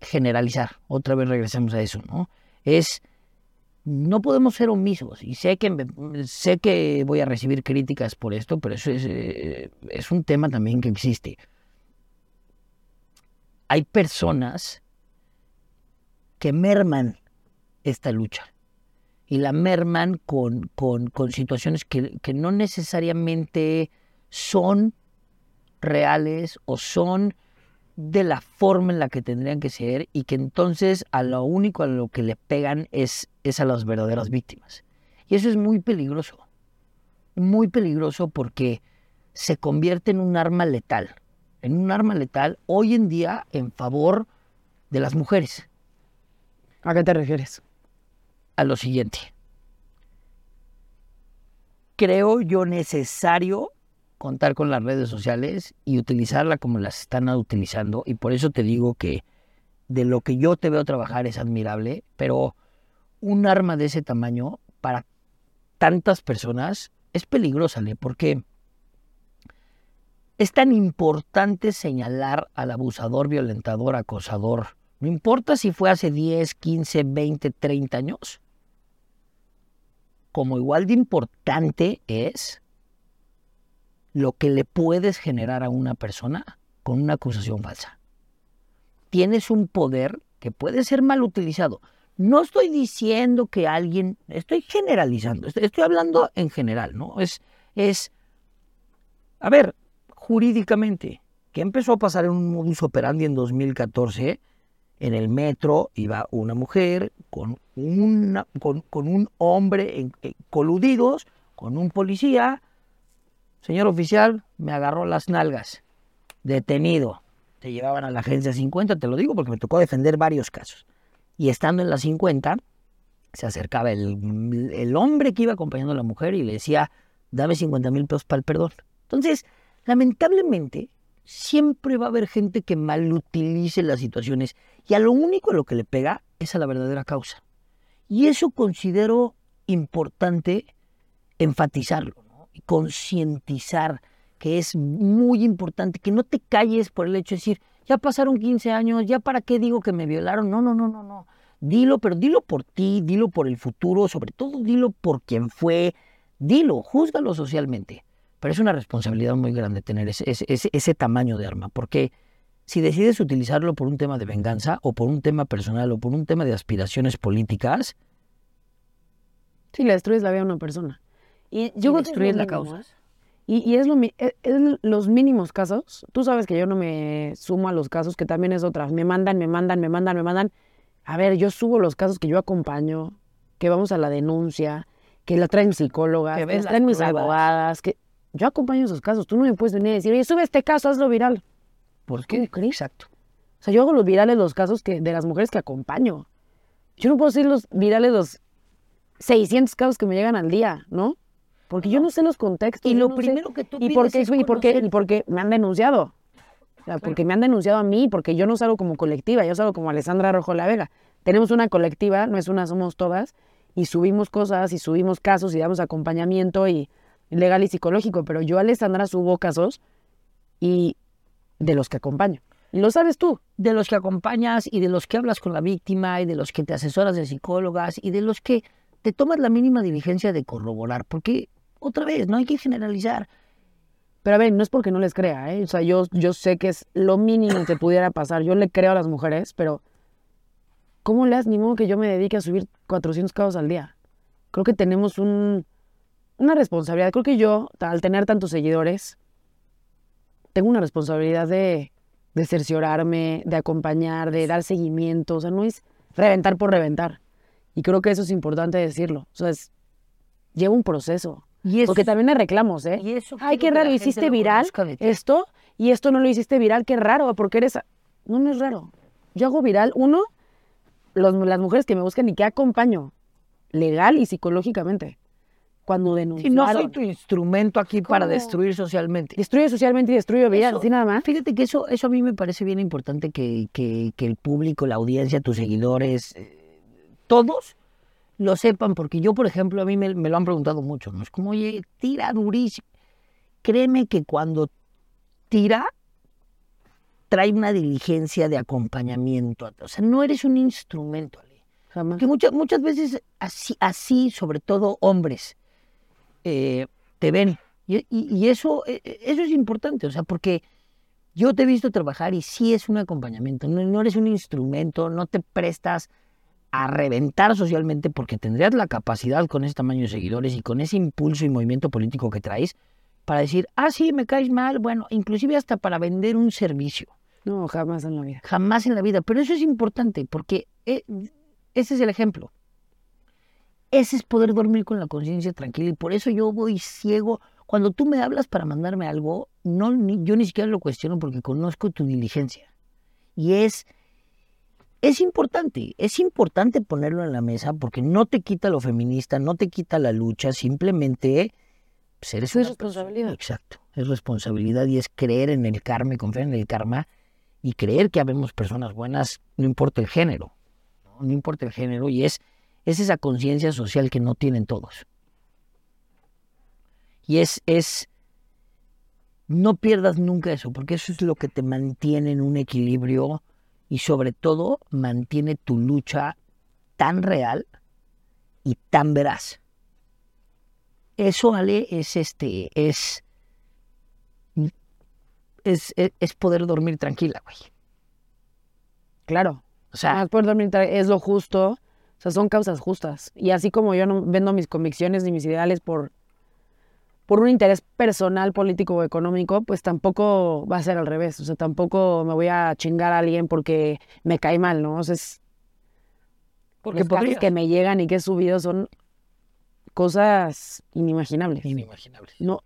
generalizar, otra vez regresamos a eso, ¿no? Es, no podemos ser omisos. Y sé que, me- sé que voy a recibir críticas por esto, pero eso es, eh, es un tema también que existe. Hay personas que merman esta lucha. Y la merman con, con, situaciones que, que no necesariamente son reales o son de la forma en la que tendrían que ser y que entonces a lo único a lo que le pegan es, es a las verdaderas víctimas. Y eso es muy peligroso, muy peligroso porque se convierte en un arma letal, en un arma letal hoy en día en favor de las mujeres. ¿A qué te refieres? A lo siguiente, creo yo necesario contar con las redes sociales y utilizarla como las están utilizando. Y por eso te digo que de lo que yo te veo trabajar es admirable, pero un arma de ese tamaño para tantas personas es peligrosa, ¿le? porque es tan importante señalar al abusador, violentador, acosador. No importa si fue hace 10, 15, 20, 30 años. Como igual de importante es lo que le puedes generar a una persona con una acusación falsa. Tienes un poder que puede ser mal utilizado. No estoy diciendo que alguien, estoy generalizando, estoy, hablando en general, ¿no? Es, es, a ver, jurídicamente, ¿qué empezó a pasar en un modus operandi en 2014? En el metro iba una mujer con, una, con, un hombre en- en- coludidos, con un policía, Señor oficial, me agarró las nalgas. Detenido. Te llevaban a la agencia 50, te lo digo porque me tocó defender varios casos. Y estando en la 50, se acercaba el, el hombre que iba acompañando a la mujer y le decía, dame 50 mil pesos para el perdón. Entonces, lamentablemente, siempre va a haber gente que malutilice las situaciones y a lo único a lo que le pega es a la verdadera causa. Y eso considero importante enfatizarlo y concientizar que es muy importante que no te calles por el hecho de decir, ya pasaron 15 años, ya para qué digo que me violaron. No, no, no, no, no. Dilo, pero dilo por ti, dilo por el futuro, sobre todo dilo por quien fue, dilo, júzgalo socialmente. Pero es una responsabilidad muy grande tener ese, ese, ese tamaño de arma, porque si decides utilizarlo por un tema de venganza o por un tema personal o por un tema de aspiraciones políticas, Sí, le destruyes la vida a una persona. Y yo es destruyes la causa. ¿eh? Y, y es, lo, es los mínimos casos. Tú sabes que yo no me sumo a los casos, que también es otra. Me mandan, me mandan, me mandan, me mandan. A ver, yo subo los casos que yo acompaño, que vamos a la denuncia, que la traen psicólogas, Que que, las traen mis pruebas. abogadas, que yo acompaño esos casos. Tú no me puedes venir a decir, oye, sube este caso, hazlo viral. ¿Por ¿Cómo qué? crees? Exacto. O sea, yo hago los virales los casos que, de las mujeres que acompaño. Yo no puedo decir los virales los 600 casos que me llegan al día, ¿no? Porque yo no sé los contextos. Y lo no sé- primero que tú y porque, es y porque, y porque me han denunciado. O sea, porque me han denunciado a mí, porque yo no salgo como colectiva, yo salgo como Alessandra Rojo La Vega. Tenemos una colectiva, no es una, somos todas, y subimos cosas, y subimos casos, y damos acompañamiento y legal y psicológico, pero yo, Alessandra, subo casos y de los que acompaño. Y lo sabes tú. de los que acompañas y de los que hablas con la víctima y de los que te asesoras de psicólogas y de los que te tomas la mínima diligencia de corroborar, porque otra vez, no hay que generalizar. Pero a ver, no es porque no les crea, ¿eh? O sea, yo, yo sé que es lo mínimo que pudiera pasar. Yo le creo a las mujeres, pero ¿cómo le das ni modo que yo me dedique a subir 400 casos al día? Creo que tenemos un, una responsabilidad. Creo que yo, al tener tantos seguidores, tengo una responsabilidad de, de cerciorarme, de acompañar, de dar seguimiento. O sea, no es reventar por reventar. Y creo que eso es importante decirlo. O sea, es, lleva un proceso. Y eso, Porque también hay reclamos, ¿eh? y eso Ay, qué raro, hiciste viral esto y esto no lo hiciste viral, qué raro, porque eres... No, no es raro. Yo hago viral, uno, los- las mujeres que me buscan y que acompaño, legal y psicológicamente. Cuando denunciaron. no soy tu instrumento aquí para destruir socialmente. Destruye socialmente y destruye vida, así nada más. Fíjate que eso, eso a mí me parece bien importante que, que, que el público, la audiencia, tus seguidores, eh, todos lo sepan, porque yo, por ejemplo, a mí me, me lo han preguntado mucho, ¿no? Es como, oye, tira durísimo. Créeme que cuando tira, trae una diligencia de acompañamiento. O sea, no eres un instrumento, Ale. Jamás. Que muchas, muchas veces así, así, sobre todo hombres, eh, te ven. Y, y- y eso, eh, eh, eso es importante, o sea, porque yo te he visto trabajar y sí es un acompañamiento, no, no eres un instrumento, no te prestas a reventar socialmente porque tendrías la capacidad con ese tamaño de seguidores y con ese impulso y movimiento político que traes para decir, ah, sí, me caes mal, bueno, inclusive hasta para vender un servicio. No, jamás en la vida. Jamás en la vida. Pero eso es importante porque eh, ese es el ejemplo. Ese es poder dormir con la conciencia tranquila y por eso yo voy ciego. Cuando tú me hablas para mandarme algo, no, ni- yo ni siquiera lo cuestiono porque conozco tu diligencia. Y es, es importante, es importante ponerlo en la mesa porque no te quita lo feminista, no te quita la lucha, simplemente pues, eres Eso es responsabilidad. Exacto, es responsabilidad y es creer en el karma y confiar en el karma y creer que habemos personas buenas, no importa el género, no, No importa el género, y es, es esa conciencia social que no tienen todos. Y es, es, no pierdas nunca eso, porque eso es lo que te mantiene en un equilibrio y sobre todo mantiene tu lucha tan real y tan veraz. Eso, Ale, es este, es, es, es, poder dormir tranquila, güey. Claro. O sea, Más poder dormir es lo justo. O sea, son causas justas. Y así como yo no vendo mis convicciones ni mis ideales por, por un interés personal, político o económico, pues tampoco va a ser al revés. O sea, tampoco me voy a chingar a alguien porque me cae mal, ¿no? O sea, es, porque los casos que me llegan y que he subido son cosas inimaginables. Inimaginable. No,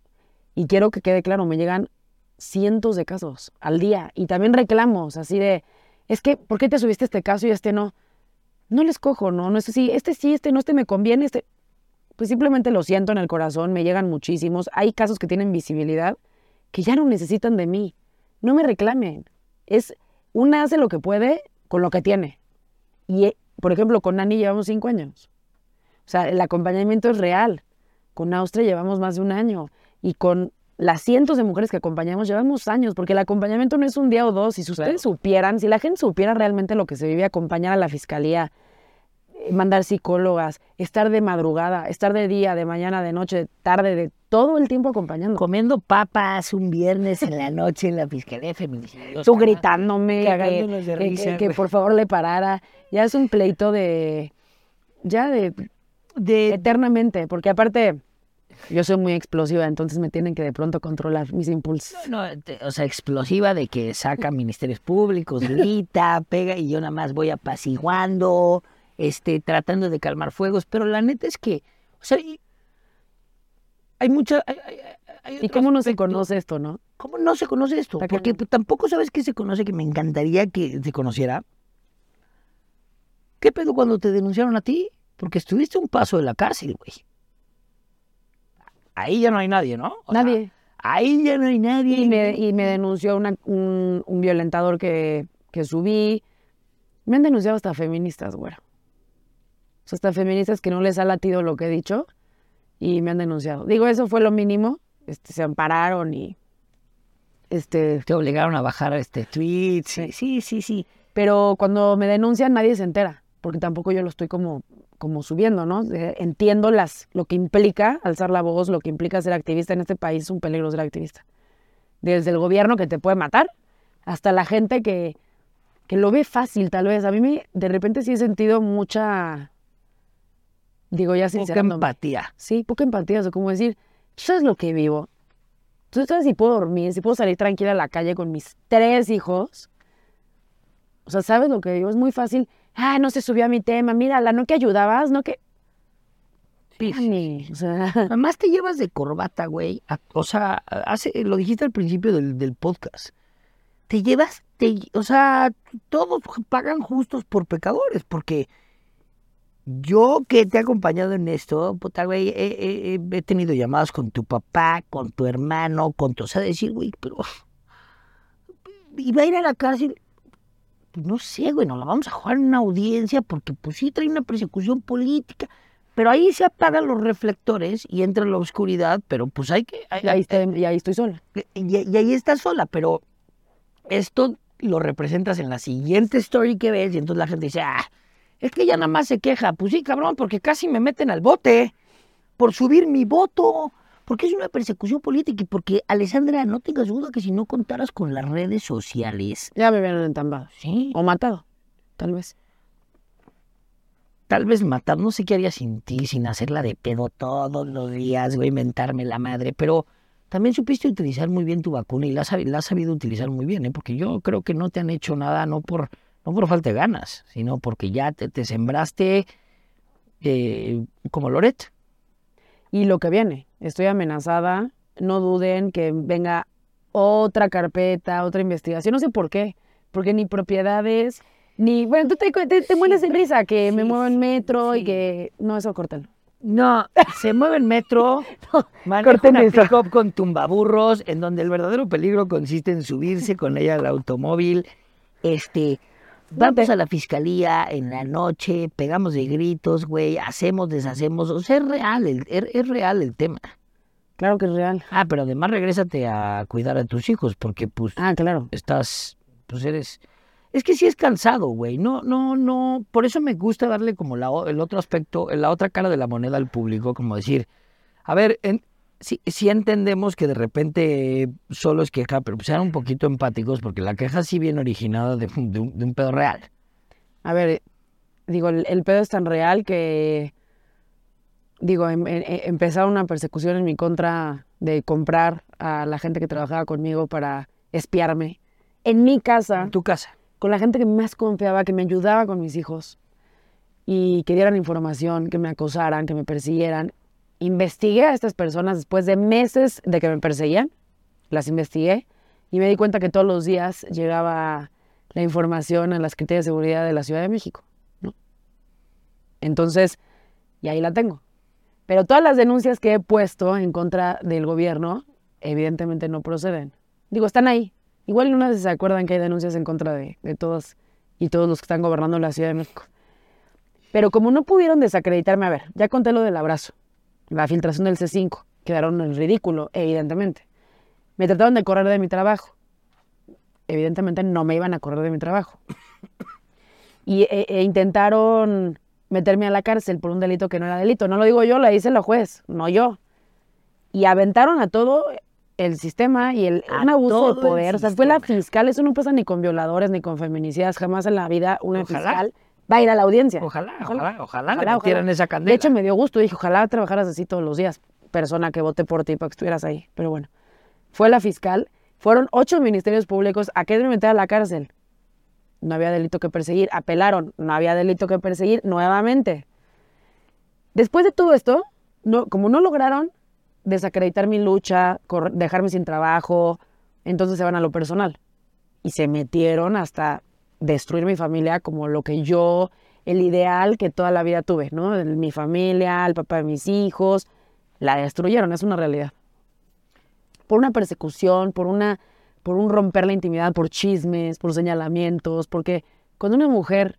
y quiero que quede claro, me llegan cientos de casos al día y también reclamos así de, es que, ¿por qué te subiste este caso y este no? No les cojo, no, no es así, este sí, este no, este me conviene, este... Pues simplemente lo siento en el corazón, me llegan muchísimos. Hay casos que tienen visibilidad que ya no necesitan de mí. No me reclamen. Es, una hace lo que puede con lo que tiene. Y, eh, por ejemplo, con Nani llevamos cinco años. O sea, el acompañamiento es real. Con Austria llevamos más de un año. Y con las cientos de mujeres que acompañamos llevamos años, porque el acompañamiento no es un día o dos. Y si ustedes supieran, si la gente supiera realmente lo que se vive acompañar a la fiscalía, mandar psicólogas, estar de madrugada, estar de día, de mañana, de noche, de tarde, de todo el tiempo acompañando. Comiendo papas un viernes en la noche en la Fiscalía de Feminicidios. Tú gritándome, que, de risa, que- que güey. por favor le parara. Ya es un pleito de, ya de De, eternamente, porque aparte yo soy muy explosiva, entonces me tienen que de pronto controlar mis impulsos. no, te- o sea, explosiva de que saca ministerios públicos, grita, pega y yo nada más voy apaciguando, este, tratando de calmar fuegos, pero la neta es que, o sea, hay mucha... hay- hay- hay ¿Y cómo no se conoce esto, no? ¿Cómo no se conoce esto? Está Porque tampoco sabes que se conoce, que me encantaría que se conociera. ¿Qué pedo cuando te denunciaron a ti? Porque estuviste un paso de la cárcel, güey. Ahí ya no hay nadie, ¿no? O sea, Nadie. ahí ya no hay nadie. Y me, y me denunció una- un, un violentador que, que subí. Me han denunciado hasta feministas, güera. O sea, hasta feministas que no les ha latido lo que he dicho y me han denunciado. Digo, eso fue lo mínimo. Este, se ampararon y... Este, Te obligaron a bajar este tweet. Sí, sí, sí, sí. pero cuando me denuncian nadie se entera, porque tampoco yo lo estoy como, como subiendo, ¿no? Entiendo las, lo que implica alzar la voz, lo que implica ser activista en este país, es un peligro ser activista. Desde el gobierno que te puede matar hasta la gente que, que lo ve fácil, tal vez. A mí me, de repente sí he sentido mucha, digo ya Poca sincerándome. empatía. Sí, poca empatía, o sea, como decir, tú sabes lo que vivo, tú sabes si puedo dormir, si puedo salir tranquila a la calle con mis tres hijos. O sea, ¿sabes lo que vivo? Es muy fácil. Ah, no se subió a mi tema, mírala, no que ayudabas, no que... Ani, O sea, Además te llevas de corbata, güey. O sea, hace, lo dijiste al principio del, del podcast. Te llevas, te- o sea, todos pagan justos por pecadores, porque Yo que te he acompañado en esto, puta, güey, he, he- tenido llamadas con tu papá, con tu hermano, con tu... O sea, decir, güey, pero... Iba a ir a la cárcel. Pues no sé, güey, nos la vamos a jugar en una audiencia porque pues sí trae una persecución política. Pero ahí se apagan los reflectores y entra la oscuridad, pero pues hay que... hay- Y ahí, estoy, y ahí estoy sola. y, y ahí estás sola, pero esto lo representas en la siguiente story que ves y entonces la gente dice, ah, es que ella nada más se queja. Pues sí, cabrón, porque casi me meten al bote por subir mi voto, porque es una persecución política y porque, Alessandra, no tengas duda que si no contaras con las redes sociales, Ya me hubieran entambado. sí, O matado, tal vez. tal vez matar, no sé qué haría sin ti, sin hacerla de pedo todos los días, güey, mentarme la madre, pero también supiste utilizar muy bien tu vacuna y la has, la has sabido utilizar muy bien, ¿eh? porque yo creo que no te han hecho nada, no por, no por falta de ganas, sino porque ya te, te sembraste eh, como Loret. Y lo que viene, estoy amenazada, no duden que venga otra carpeta, otra investigación, no sé por qué, porque ni propiedades, ni, bueno, tú te, te, te mueres de risa que me sí, muevo en sí, metro y que, no, eso córtalo. No, se mueve en metro, maneja corten una pick-up con tumbaburros, en donde el verdadero peligro consiste en subirse con ella al automóvil. Este, vamos a la fiscalía en la noche, pegamos de gritos, güey, hacemos, deshacemos. O sea, es real, el- es, es real el tema. Claro que es real. Ah, pero además regrésate a cuidar a tus hijos, porque pues Ah, claro. estás, pues eres... Es que sí es cansado, güey. No, no, no. Por eso me gusta darle como la, el otro aspecto, la otra cara de la moneda al público, como decir, a ver, en, sí, sí entendemos que de repente solo es queja, pero pues sean un poquito empáticos, porque la queja sí viene originada de, un- de un, de un pedo real. A ver, digo, el, el pedo es tan real que, digo, em- em- em- empezaron una persecución en mi contra de comprar a la gente que trabajaba conmigo para espiarme en mi casa, En tu casa. con la gente que más confiaba, que me ayudaba con mis hijos y que dieran información, que me acosaran, que me persiguieran. Investigué a estas personas después de meses de que me perseguían, las investigué y me di cuenta que todos los días llegaba la información a la Secretaría de Seguridad de la Ciudad de México. ¿no? Entonces, y ahí la tengo. Pero todas las denuncias que he puesto en contra del gobierno, evidentemente no proceden. Digo, están ahí. Igual una se acuerdan que hay denuncias en contra de, de todos y todos los que están gobernando la Ciudad de México. Pero como no pudieron desacreditarme, a ver, ya conté lo del abrazo, la filtración del C5, quedaron en ridículo, evidentemente. Me trataron de correr de mi trabajo. Evidentemente no me iban a correr de mi trabajo. Y e- e intentaron meterme a la cárcel por un delito que no era delito. No lo digo yo, lo dice la juez, no yo. Y aventaron a todo el sistema y el, un abuso de poder. O sea, fue la fiscal, eso no pasa ni con violadores ni con feminicidas. Jamás en la vida una Ojalá. fiscal va a ir a la audiencia. Ojalá, Ojalá. ojalá, ojalá, Ojalá, le metieran esa candela. De hecho, me dio gusto. Dije, ojalá trabajaras así todos los días. Persona que voté por ti para que estuvieras ahí. Pero bueno, fue la fiscal. Fueron ocho ministerios públicos a quererme meter a la cárcel. No había delito que perseguir. Apelaron. No había delito que perseguir nuevamente. Después de todo esto, no, como no lograron desacreditar mi lucha, dejarme sin trabajo, entonces se van a lo personal. Y se metieron hasta destruir mi familia como lo que yo, el ideal que toda la vida tuve, ¿no? Mi familia, el papá de mis hijos, la destruyeron, es una realidad. Por una persecución, por una, por un romper la intimidad, por chismes, por señalamientos, porque cuando una mujer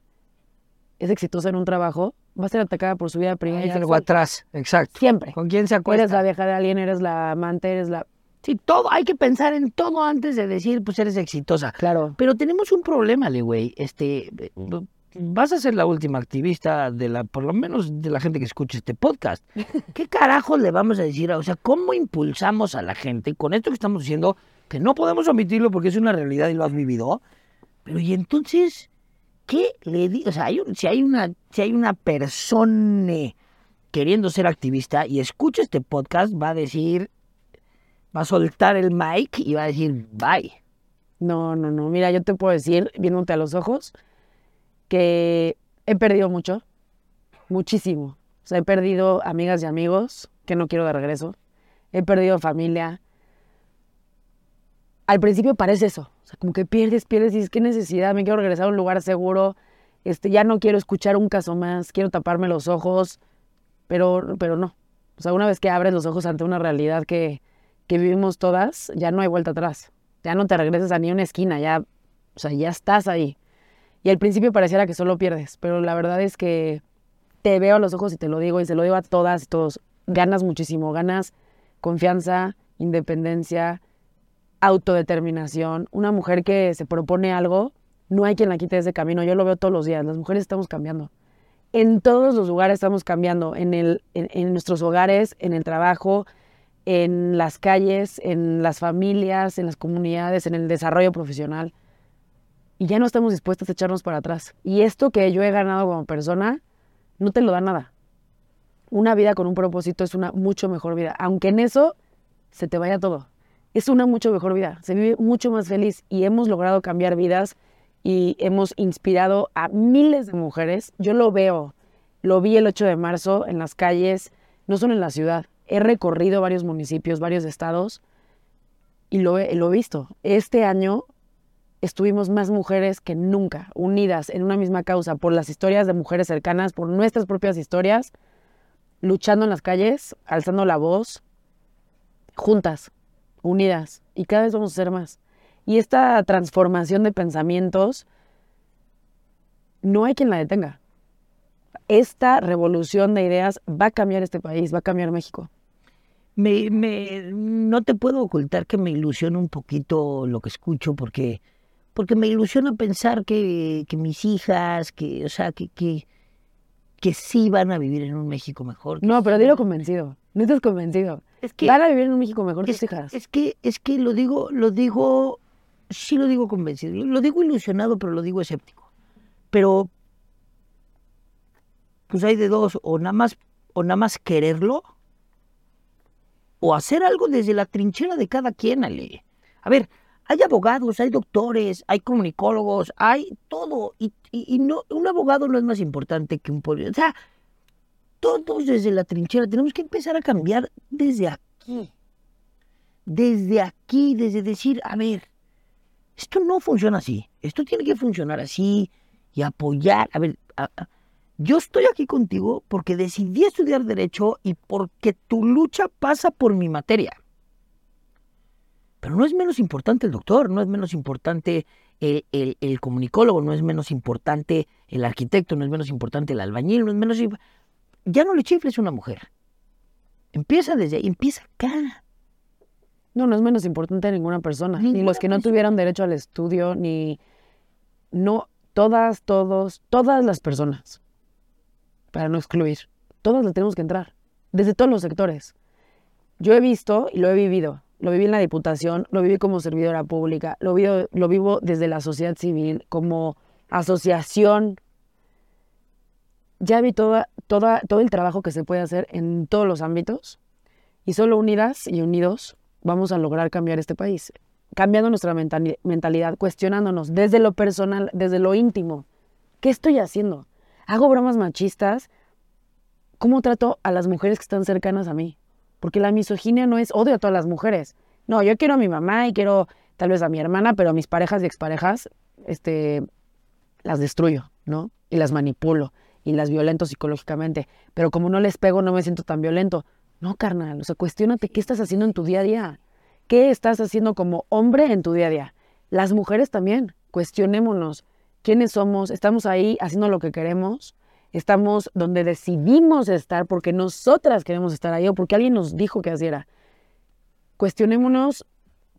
es exitosa en un trabajo, va a ser atacada por su vida privada. Hay algo atrás, exacto. Siempre. ¿Con quién se acuesta? Eres la vieja de alguien, eres la amante, eres la... Sí, todo, hay que pensar en todo antes de decir, pues eres exitosa. Claro. Pero tenemos un problema, le güey. Este, eh, vas a ser la última activista de la, por lo menos de la gente que escucha este podcast. ¿Qué carajo le vamos a decir? O sea, ¿cómo impulsamos a la gente con esto que estamos diciendo? Que no podemos omitirlo porque es una realidad y lo has vivido. Pero y entonces, ¿qué le di? O sea, hay un- si hay una, si hay una persona queriendo ser activista y escucha este podcast, va a decir, va a soltar el mic y va a decir, bye. No, no, no. Mira, yo te puedo decir, viéndote a los ojos, que he perdido mucho, muchísimo. O sea, he perdido amigas y amigos que no quiero de regreso. He perdido familia. Al principio parece eso. O sea, como que pierdes, pierdes y dices, qué necesidad, me quiero regresar a un lugar seguro. este, ya no quiero escuchar un caso más, quiero taparme los ojos, pero, pero no. O sea, una vez que abres los ojos ante una realidad que, que vivimos todas, ya no hay vuelta atrás. Ya no te regresas a ni una esquina, ya, o sea, ya estás ahí. Y al principio pareciera que solo pierdes, pero la verdad es que te veo a los ojos y te lo digo, y se lo digo a todas y todos, ganas muchísimo, ganas confianza, independencia, autodeterminación. Una mujer que se propone algo, no hay quien la quite de ese camino. Yo lo veo todos los días. Las mujeres estamos cambiando. En todos los lugares estamos cambiando. En, el, en, nuestros hogares, en el trabajo, en las calles, en las familias, en las comunidades, en el desarrollo profesional. Y ya no estamos dispuestas a echarnos para atrás. Y esto que yo he ganado como persona, no te lo da nada. Una vida con un propósito es una mucho mejor vida. Aunque en eso se te vaya todo es una mucho mejor vida, se vive mucho más feliz y hemos logrado cambiar vidas y hemos inspirado a miles de mujeres. Yo lo veo, lo vi el 8 de marzo en las calles, no solo en la ciudad, he recorrido varios municipios, varios estados y lo he, visto. Este año estuvimos más mujeres que nunca, unidas en una misma causa, por las historias de mujeres cercanas, por nuestras propias historias, luchando en las calles, alzando la voz, juntas, unidas y cada vez vamos a ser más. Y esta transformación de pensamientos, no hay quien la detenga. Esta revolución de ideas va a cambiar este país, va a cambiar México. Me, me, no te puedo ocultar que me ilusiona un poquito lo que escucho porque, porque me ilusiona pensar que, que mis hijas, que, o sea, que, que, que sí van a vivir en un México mejor. No, pero dilo convencido. No estás convencido. Es que, Van a vivir en un México mejor es, tus hijas. Es que, es que lo digo, lo digo, sí lo digo convencido. Lo digo ilusionado, pero lo digo escéptico. Pero, pues hay de dos, o nada más, o nada más quererlo, o hacer algo desde la trinchera de cada quien, Ale. A ver, hay abogados, hay doctores, hay comunicólogos, hay todo. Y, no, un abogado no es más importante que un policía. O sea, todos desde la trinchera tenemos que empezar a cambiar desde aquí. Desde aquí, desde decir, a ver, esto no funciona así, esto tiene que funcionar así y apoyar. A ver, yo estoy aquí contigo porque decidí estudiar derecho y porque tu lucha pasa por mi materia. Pero no es menos importante el doctor, no es menos importante el, el comunicólogo, no es menos importante el arquitecto, no es menos importante el albañil, no es menos ya no le chifles a una mujer. Empieza desde ahí, empieza acá. No, no es menos importante ninguna persona, ni los que no tuvieron derecho al estudio, ni no todas, todos, todas las personas, para no excluir, todas le tenemos que entrar, desde todos los sectores. Yo he visto y lo he vivido, lo viví en la Diputación, lo viví como servidora pública, lo vivo, lo vivo desde la sociedad civil, como asociación ya vi toda, toda, todo el trabajo que se puede hacer en todos los ámbitos y solo unidas y unidos vamos a lograr cambiar este país. Cambiando nuestra mentalidad, cuestionándonos desde lo personal, desde lo íntimo. ¿Qué estoy haciendo? ¿Hago bromas machistas? ¿Cómo trato a las mujeres que están cercanas a mí? Porque la misoginia no es odio a todas las mujeres. No, yo quiero a mi mamá y quiero tal vez a mi hermana, pero a mis parejas y exparejas, este, las destruyo, ¿no? Y las manipulo y las violento psicológicamente, pero como no les pego no me siento tan violento. No, carnal, o sea, cuestionate qué estás haciendo en tu día a día. ¿Qué estás haciendo como hombre en tu día a día? Las mujeres también, cuestionémonos quiénes somos, estamos ahí haciendo lo que queremos, estamos donde decidimos estar porque nosotras queremos estar ahí o porque alguien nos dijo que así era. Cuestionémonos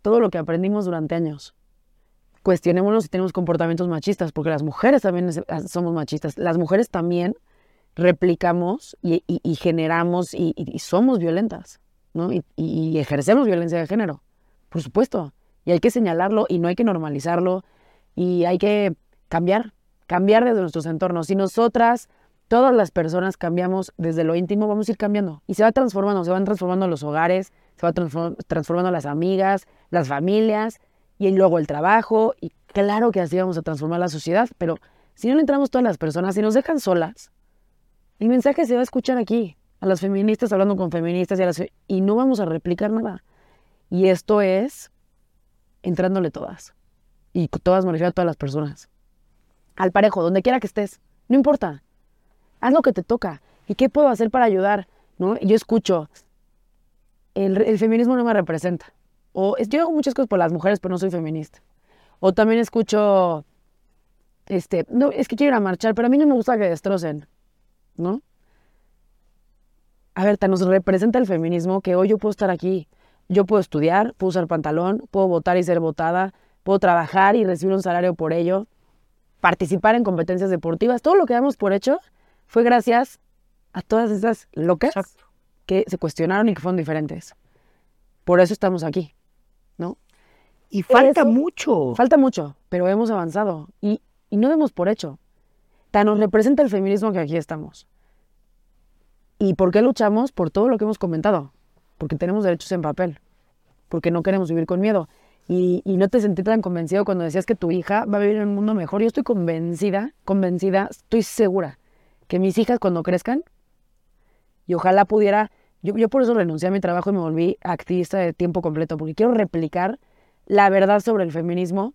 todo lo que aprendimos durante años cuestionémonos si tenemos comportamientos machistas, porque las mujeres también ah, somos machistas. Las mujeres también replicamos y, generamos y, somos violentas, ¿no? Y, ejercemos violencia de género, por supuesto. Y hay que señalarlo y no hay que normalizarlo y hay que cambiar, cambiar desde nuestros entornos. Si nosotras, todas las personas cambiamos desde lo íntimo, vamos a ir cambiando. Y se va transformando, se van transformando los hogares, se va transformando las amigas, las familias, y luego el trabajo, y claro que así vamos a transformar la sociedad, pero si no le entramos todas las personas, si nos dejan solas, el mensaje se va a escuchar aquí, a las feministas hablando con feministas y, y no vamos a replicar nada. Y esto es entrándole todas. Y todas me refiero a todas las personas. Al parejo, donde quiera que estés. No importa. Haz lo que te toca. ¿Y qué puedo hacer para ayudar? ¿No? Yo escucho, el, feminismo no me representa. O yo hago muchas cosas por las mujeres, pero no soy feminista. O también escucho, este, no, es que quiero ir a marchar, pero a mí no me gusta que destrocen, ¿no? A ver, nos representa el feminismo que hoy yo puedo estar aquí. Yo puedo estudiar, puedo usar pantalón, puedo votar y ser votada, puedo trabajar y recibir un salario por ello, participar en competencias deportivas. Todo lo que damos por hecho fue gracias a todas esas locas Exacto. que se cuestionaron y que fueron diferentes. Por eso estamos aquí, ¿no? Y falta Eso- mucho. Falta mucho, pero hemos avanzado y, y no demos por hecho. Tan nos representa el feminismo que aquí estamos. ¿Y por qué luchamos? Por todo lo que hemos comentado. Porque tenemos derechos en papel. Porque no queremos vivir con miedo. Y, no te sentí tan convencido cuando decías que tu hija va a vivir en un mundo mejor. Yo estoy convencida, convencida, estoy segura que mis hijas cuando crezcan, y ojalá pudiera, yo, por eso renuncié a mi trabajo y me volví activista de tiempo completo, porque quiero replicar la verdad sobre el feminismo,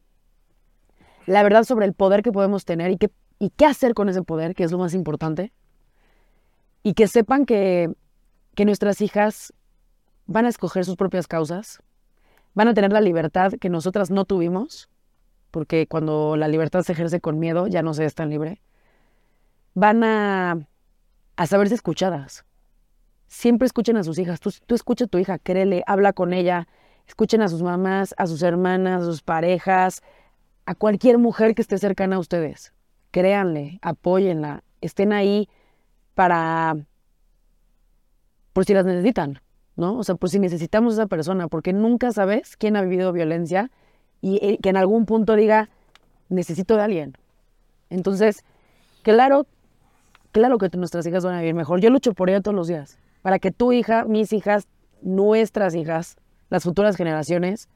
la verdad sobre el poder que podemos tener y qué, hacer con ese poder, que es lo más importante, y que sepan que nuestras hijas van a escoger sus propias causas, van a tener la libertad que nosotras no tuvimos, porque cuando la libertad se ejerce con miedo ya no se es tan libre, van a, a saberse escuchadas. Siempre escuchen a sus hijas, tú, tú escucha a tu hija, créele, habla con ella, escuchen a sus mamás, a sus hermanas, a sus parejas, a cualquier mujer que esté cercana a ustedes. Créanle, apóyenla, estén ahí para, por si las necesitan, ¿no? O sea, por si necesitamos a esa persona, porque nunca sabes quién ha vivido violencia y eh, que en algún punto diga, necesito de alguien. Entonces, claro, claro que nuestras hijas van a vivir mejor. Yo lucho por ello todos los días, para que tu hija, mis hijas, nuestras hijas, las futuras generaciones,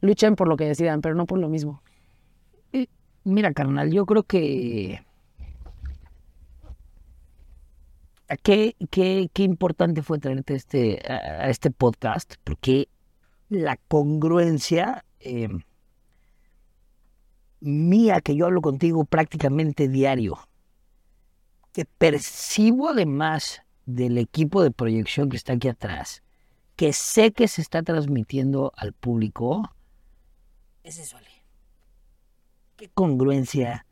luchen por lo que decidan, pero no por lo mismo. Eh, Mira, carnal, yo creo que. a Qué, qué, qué importante fue traerte este, a, este podcast, porque la congruencia eh, mía, que yo hablo contigo prácticamente diario, que percibo además del equipo de proyección que está aquí atrás, que sé que se está transmitiendo al público, es eso, Ale qué congruencia,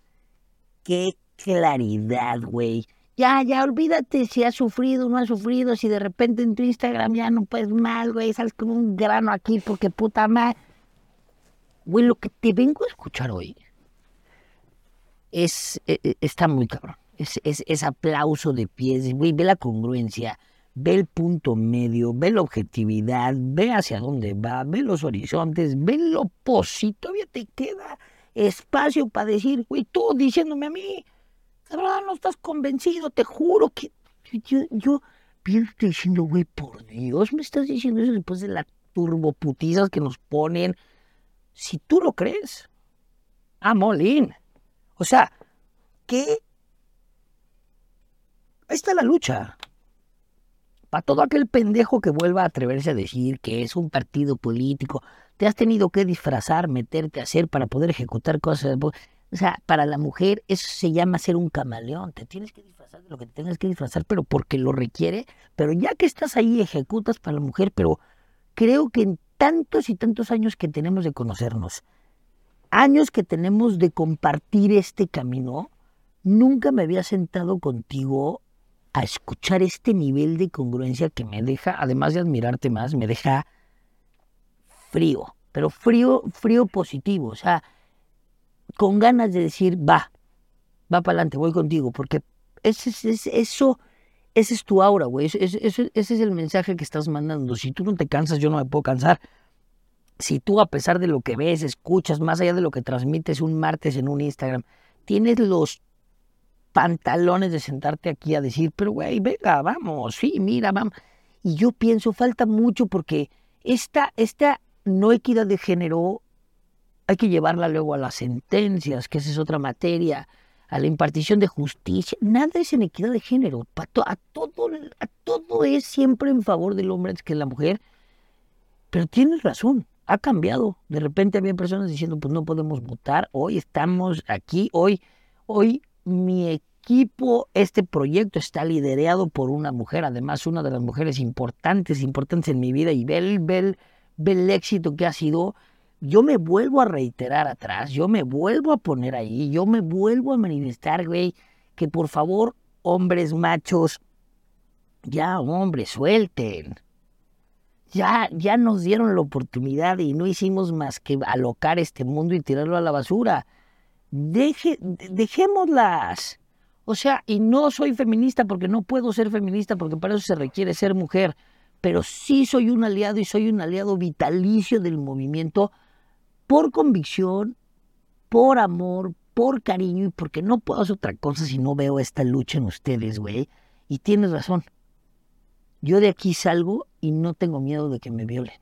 qué claridad, güey. Ya, ya, olvídate si has sufrido o no has sufrido, si de repente en tu Instagram ya no puedes mal, güey, sales con un grano aquí porque puta madre. Güey, lo que te vengo a escuchar hoy es, e- e- está muy cabrón. Es, es, es aplauso de pies, güey, ve la congruencia, ve el punto medio, ve la objetividad, ve hacia dónde va, ve los horizontes, ve lo positivo, todavía te queda espacio para decir, güey, tú diciéndome a mí, cabrón, no estás convencido, te juro que yo, yo pienso diciendo, güey, por Dios, me estás diciendo eso después de las turboputizas que nos ponen. Si tú lo crees, all in. O sea, ¿qué? Ahí está la lucha. Para todo aquel pendejo que vuelva a atreverse a decir que es un partido político, te has tenido que disfrazar, meterte a hacer para poder ejecutar cosas. O sea, para la mujer eso se llama ser un camaleón. Te tienes que disfrazar de lo que te tengas que disfrazar, pero porque lo requiere. Pero ya que estás ahí, ejecutas para la mujer. Pero creo que en tantos y tantos años que tenemos de conocernos, años que tenemos de compartir este camino, nunca me había sentado contigo a escuchar este nivel de congruencia que me deja, además de admirarte más, me deja frío, pero frío, frío positivo, o sea, con ganas de decir, va, va para adelante, voy contigo, porque ese, es- es- eso, ese es tu aura, güey, ese- ese es el mensaje que estás mandando. Si tú no te cansas, yo no me puedo cansar. Si tú, a pesar de lo que ves, escuchas, más allá de lo que transmites un martes en un Instagram, tienes los pantalones de sentarte aquí a decir, pero güey, venga, vamos, sí, mira, vamos. Y yo pienso, falta mucho porque esta, esta no equidad de género hay que llevarla luego a las sentencias, que esa es otra materia, a la impartición de justicia. Nada es en equidad de género. A, todo, a todo es siempre en favor del hombre que de la mujer. Pero tienes razón, ha cambiado. De repente había personas diciendo, pues no podemos votar, hoy estamos aquí, hoy Hoy mi equipo, este proyecto está liderado por una mujer, además una de las mujeres importantes, importantes en mi vida y ve ve el éxito que ha sido. Yo me vuelvo a reiterar atrás, yo me vuelvo a poner ahí, yo me vuelvo a manifestar, güey, que por favor, hombres machos, ya, hombres, suelten. Ya, ya nos dieron la oportunidad y no hicimos más que alocar este mundo y tirarlo a la basura. Deje, de- dejémoslas. O sea, y no soy feminista porque no puedo ser feminista porque para eso se requiere ser mujer, pero sí soy un aliado y soy un aliado vitalicio del movimiento por convicción, por amor, por cariño y porque no puedo hacer otra cosa si no veo esta lucha en ustedes, güey. Y tienes razón. Yo de aquí salgo y no tengo miedo de que me violen.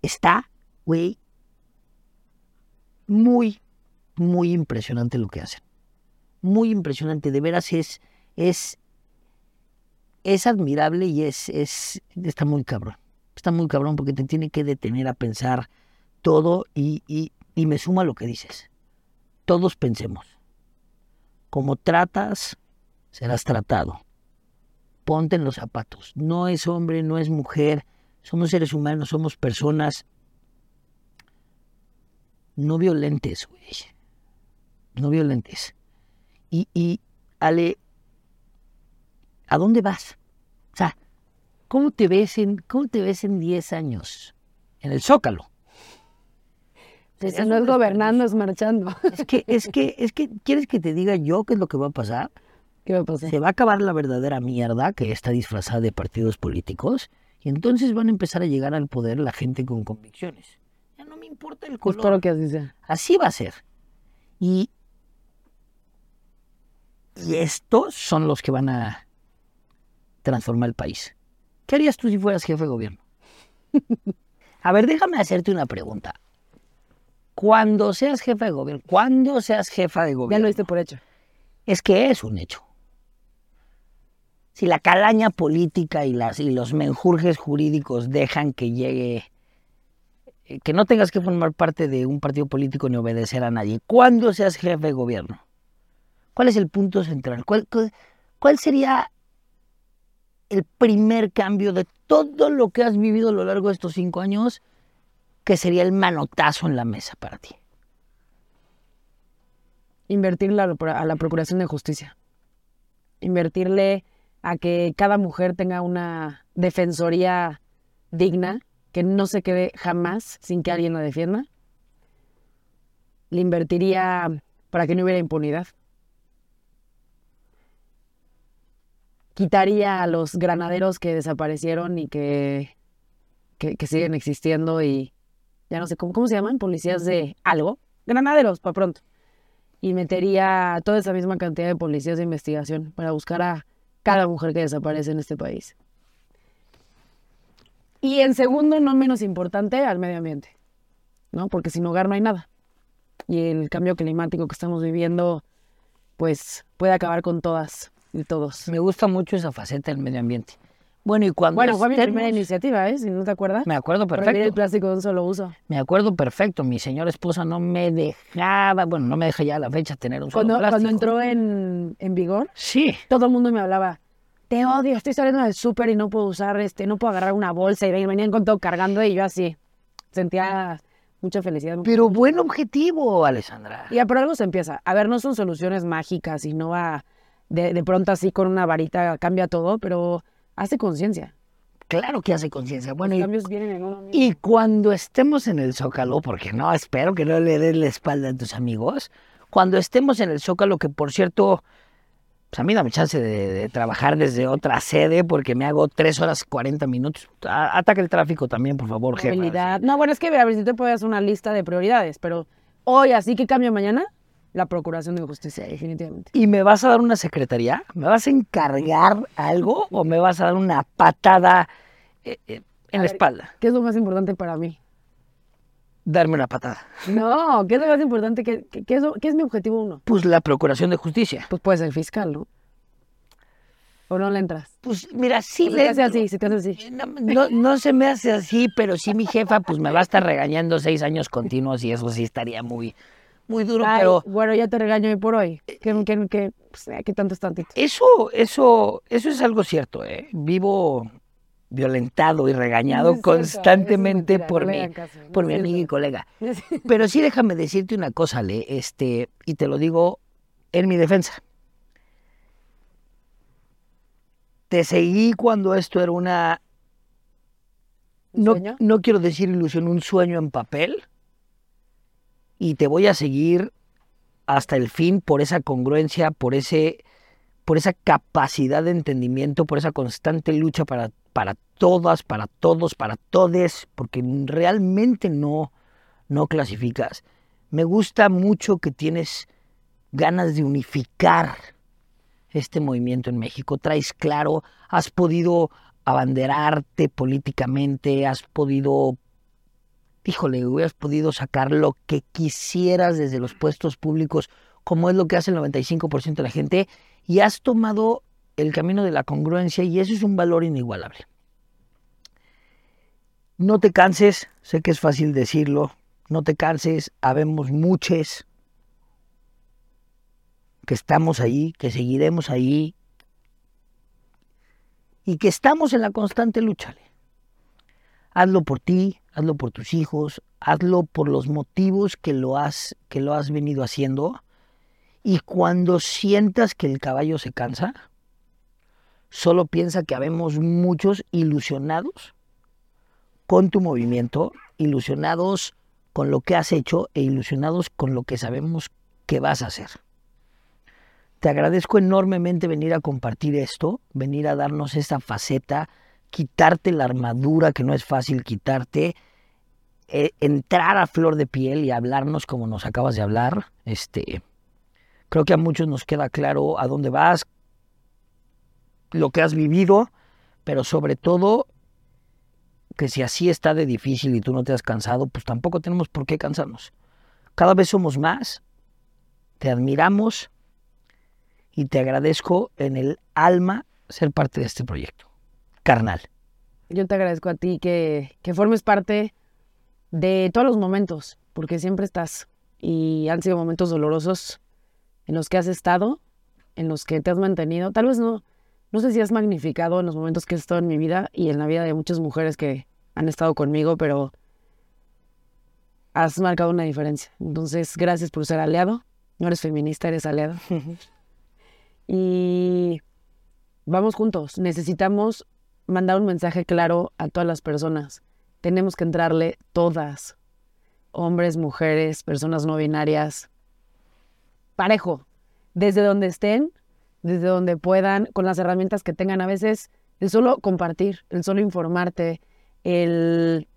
Está, güey, muy, muy impresionante lo que hacen. Muy impresionante. De veras es, es, es admirable y es, es, está muy cabrón. Está muy cabrón porque te tiene que detener a pensar todo y, y, y me suma lo que dices. Todos pensemos. Como tratas, serás tratado ponte en los zapatos. No es hombre, no es mujer. Somos seres humanos, somos personas no violentes, güey. No violentes. Y, y, Ale, ¿a dónde vas? O sea, ¿cómo te ves en, cómo te ves en 10 años? En el Zócalo. Pues Serías no es gobernando, es marchando. Es que, es que, es que, ¿quieres que te diga yo qué es lo que va a pasar? ¿Qué va a pasar? Se va a acabar la verdadera mierda que está disfrazada de partidos políticos y entonces van a empezar a llegar al poder la gente con convicciones. Ya no me importa el color. Espero que así sea. Así va a ser. Y, y estos son los que van a transformar el país. ¿Qué harías tú si fueras jefe de gobierno? A ver, déjame hacerte una pregunta. Cuando seas jefe de gobierno, cuando seas jefa de Ya gobierno, lo diste por hecho. es que es un hecho. Si la calaña política y, las, y los menjurjes jurídicos dejan que llegue, eh, que no tengas que formar parte de un partido político ni obedecer a nadie, ¿cuándo seas jefe de gobierno? ¿Cuál es el punto central? ¿Cuál, cuál, cuál sería el primer cambio de todo lo que has vivido a lo largo de estos cinco años que sería el manotazo en la mesa para ti? Invertirle a la, Procuración de Justicia. Invertirle a que cada mujer tenga una defensoría digna, que no se quede jamás sin que alguien la defienda. Le invertiría para que no hubiera impunidad. Quitaría a los granaderos que desaparecieron y que, que siguen existiendo y ya no sé cómo, cómo se llaman, policías de algo. Granaderos, para pronto y metería toda esa misma cantidad de policías de investigación para buscar a cada mujer que desaparece en este país. Y en segundo, no menos importante, al medio ambiente, ¿no? Porque sin hogar no hay nada. Y el cambio climático que estamos viviendo, pues puede acabar con todas y todos. Me gusta mucho esa faceta del medio ambiente. Bueno, y cuando Bueno, fue mi primera iniciativa, ¿eh? Si no te acuerdas. Me acuerdo Prohibir el perfecto. plástico de un solo uso. Me acuerdo perfecto. Mi señora esposa no me dejaba, bueno, no me deja ya a la fecha tener un solo Cuando, cuando plástico. entró en, en vigor, Sí, todo el mundo me hablaba, te odio, estoy saliendo del súper y no puedo usar, este, no puedo agarrar una bolsa y ven- venían con todo cargando y yo así, sentía mucha felicidad. pero buen objetivo, Alessandra. Y ya por algo se empieza. A ver, no son soluciones mágicas y no va de, de pronto así con una varita cambia todo, pero hace conciencia. Claro que hace conciencia. Bueno, Los y, cambios vienen en uno mismo. y cuando estemos en el Zócalo, porque no, espero que no le des la espalda a tus amigos, cuando estemos en el Zócalo, que por cierto, pues a mí dame chance de, de trabajar desde otra sede, porque me hago tres horas 40 minutos. A- Ataca el tráfico también, por favor. Movilidad. No, bueno, es que a ver si te puedes hacer una lista de prioridades, pero hoy, así que cambio mañana, la Procuración de Justicia, definitivamente. ¿Y me vas a dar una secretaría? ¿Me vas a encargar algo o me vas a dar una patada eh, eh, en la ver. espalda? ¿Qué es lo más importante para mí? Darme una patada. No, ¿qué es lo más importante? ¿Qué, qué- qué es, lo- qué es mi objetivo uno? Pues la procuración de justicia. Pues puede ser fiscal, ¿no? ¿O no le entras? Pues mira, sí ¿O se le te hace entro. así, se te hace así. No, no- no se me hace así, pero sí mi jefa pues me va a estar regañando seis años continuos y eso sí estaría muy, muy duro, Ay, pero Bueno, ya te regaño hoy por hoy. ¿Qué, qué, qué, pues, eh, tanto es tantito? eso, eso, eso es algo cierto, ¿eh? Vivo violentado y regañado No constantemente mentira, por no mi, caso, no por mi amiga y colega. Pero sí déjame decirte una cosa, Le, este, y te lo digo en mi defensa. Te seguí cuando esto era una, ¿Un no, sueño? no quiero decir ilusión, un sueño en papel. Y te voy a seguir hasta el fin por esa congruencia, por ese, por esa capacidad de entendimiento, por esa constante lucha para, para todas, para todos, para todes, porque realmente no, no clasificas. Me gusta mucho que tienes ganas de unificar este movimiento en México. Traes claro, has podido abanderarte políticamente, has podido, híjole, hubieras podido sacar lo que quisieras desde los puestos públicos, como es lo que hace el 95% de la gente, y has tomado el camino de la congruencia y eso es un valor inigualable. No te canses, sé que es fácil decirlo, no te canses, habemos muchos que estamos ahí, que seguiremos ahí y que estamos en la constante lucha. Hazlo por ti, hazlo por tus hijos, hazlo por los motivos que lo has, que lo has venido haciendo. Y cuando sientas que el caballo se cansa, solo piensa que habemos muchos ilusionados con tu movimiento, ilusionados con lo que has hecho e ilusionados con lo que sabemos que vas a hacer. Te agradezco enormemente venir a compartir esto, venir a darnos esta faceta, quitarte la armadura que no es fácil quitarte, eh, entrar a flor de piel y hablarnos como nos acabas de hablar. Este, creo que a muchos nos queda claro a dónde vas, lo que has vivido, pero sobre todo que si así está de difícil y tú no te has cansado, pues tampoco tenemos por qué cansarnos. Cada vez somos más, te admiramos y te agradezco en el alma ser parte de este proyecto. Carnal. Yo te agradezco a ti que, que formes parte de todos los momentos, porque siempre estás. Y han sido momentos dolorosos en los que has estado, en los que te has mantenido. Tal vez no, no sé si has magnificado en los momentos que he estado en mi vida y en la vida de muchas mujeres que han estado conmigo, pero has marcado una diferencia. Entonces, gracias por ser aliado. No eres feminista, eres aliado. y vamos juntos. Necesitamos mandar un mensaje claro a todas las personas. Tenemos que entrarle todas, hombres, mujeres, personas no binarias, parejo, desde donde estén, desde donde puedan, con las herramientas que tengan. A veces el solo compartir, el solo informarte, el,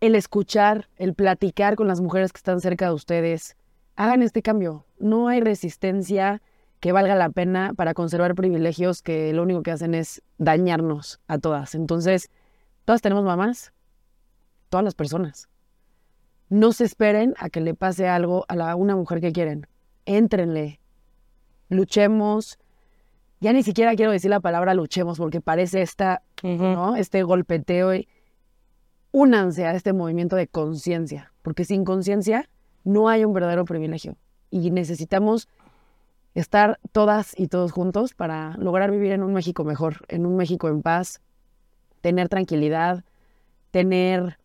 el escuchar, el platicar con las mujeres que están cerca de ustedes. Hagan este cambio. No hay resistencia que valga la pena para conservar privilegios que lo único que hacen es dañarnos a todas. Entonces, todas tenemos mamás, todas las personas. No se esperen a que le pase algo a la, una mujer que quieren. Éntrenle, luchemos. Ya ni siquiera quiero decir la palabra luchemos porque parece esta, ¿no? este golpeteo. Y únanse a este movimiento de conciencia, porque sin conciencia no hay un verdadero privilegio. Y necesitamos estar todas y todos juntos para lograr vivir en un México mejor, en un México en paz, tener tranquilidad, tener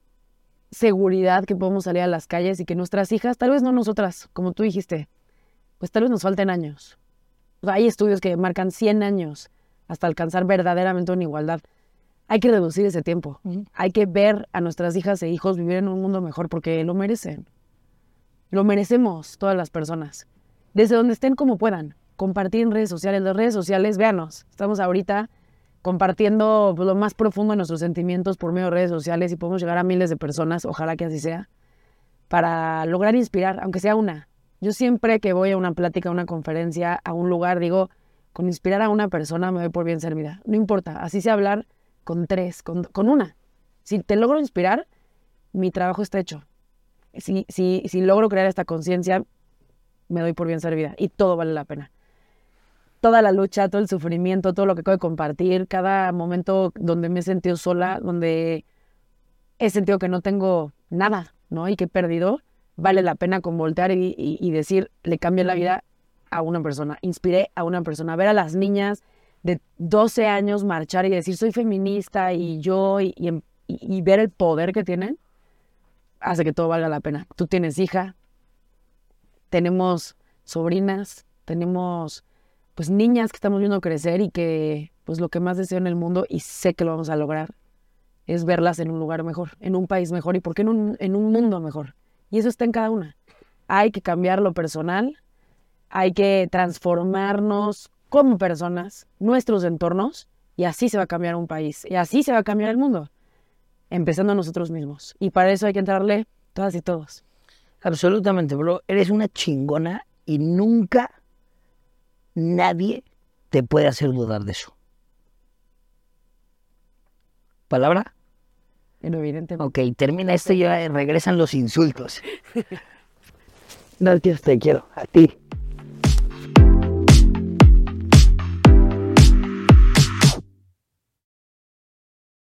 seguridad que podemos salir a las calles y que nuestras hijas, tal vez no nosotras, como tú dijiste, pues tal vez nos falten años. O sea, hay estudios que marcan 100 años hasta alcanzar verdaderamente una igualdad. Hay que reducir ese tiempo. Hay que ver a nuestras hijas e hijos vivir en un mundo mejor porque lo merecen. Lo merecemos todas las personas desde donde estén como puedan, compartir en redes sociales. Las redes sociales, véanos, estamos ahorita compartiendo pues, lo más profundo de nuestros sentimientos por medio de redes sociales y podemos llegar a miles de personas, ojalá que así sea, para lograr inspirar, aunque sea una. Yo siempre que voy a una plática, a una conferencia, a un lugar, digo, con inspirar a una persona me doy por bien servida. No importa, así sea hablar con tres, con, con una. Si te logro inspirar, mi trabajo está hecho. Si, si, si logro crear esta conciencia, me doy por bien servida y todo vale la pena. Toda la lucha, todo el sufrimiento, todo lo que acabo compartir, cada momento donde me he sentido sola, donde he sentido que no tengo nada, ¿no? Y que he perdido, vale la pena con voltear y, y- y decir, le cambié la vida a una persona, inspiré a una persona, ver a las niñas de 12 años marchar y decir, soy feminista y yo, y- y ver el poder que tienen, hace que todo valga la pena. Tú tienes hija, tenemos sobrinas, tenemos pues niñas que estamos viendo crecer y que pues lo que más deseo en el mundo y sé que lo vamos a lograr es verlas en un lugar mejor, en un país mejor y por qué en un, en un mundo mejor. Y eso está en cada una. Hay que cambiar lo personal, hay que transformarnos como personas, nuestros entornos, y así se va a cambiar un país, y así se va a cambiar el mundo, empezando nosotros mismos. Y para eso hay que entrarle todas y todos. Absolutamente, bro. Eres una chingona y nunca nadie te puede hacer dudar de eso. ¿Palabra? Pero evidentemente. Ok, termina esto y ya regresan los insultos. Gracias, te quiero. A ti.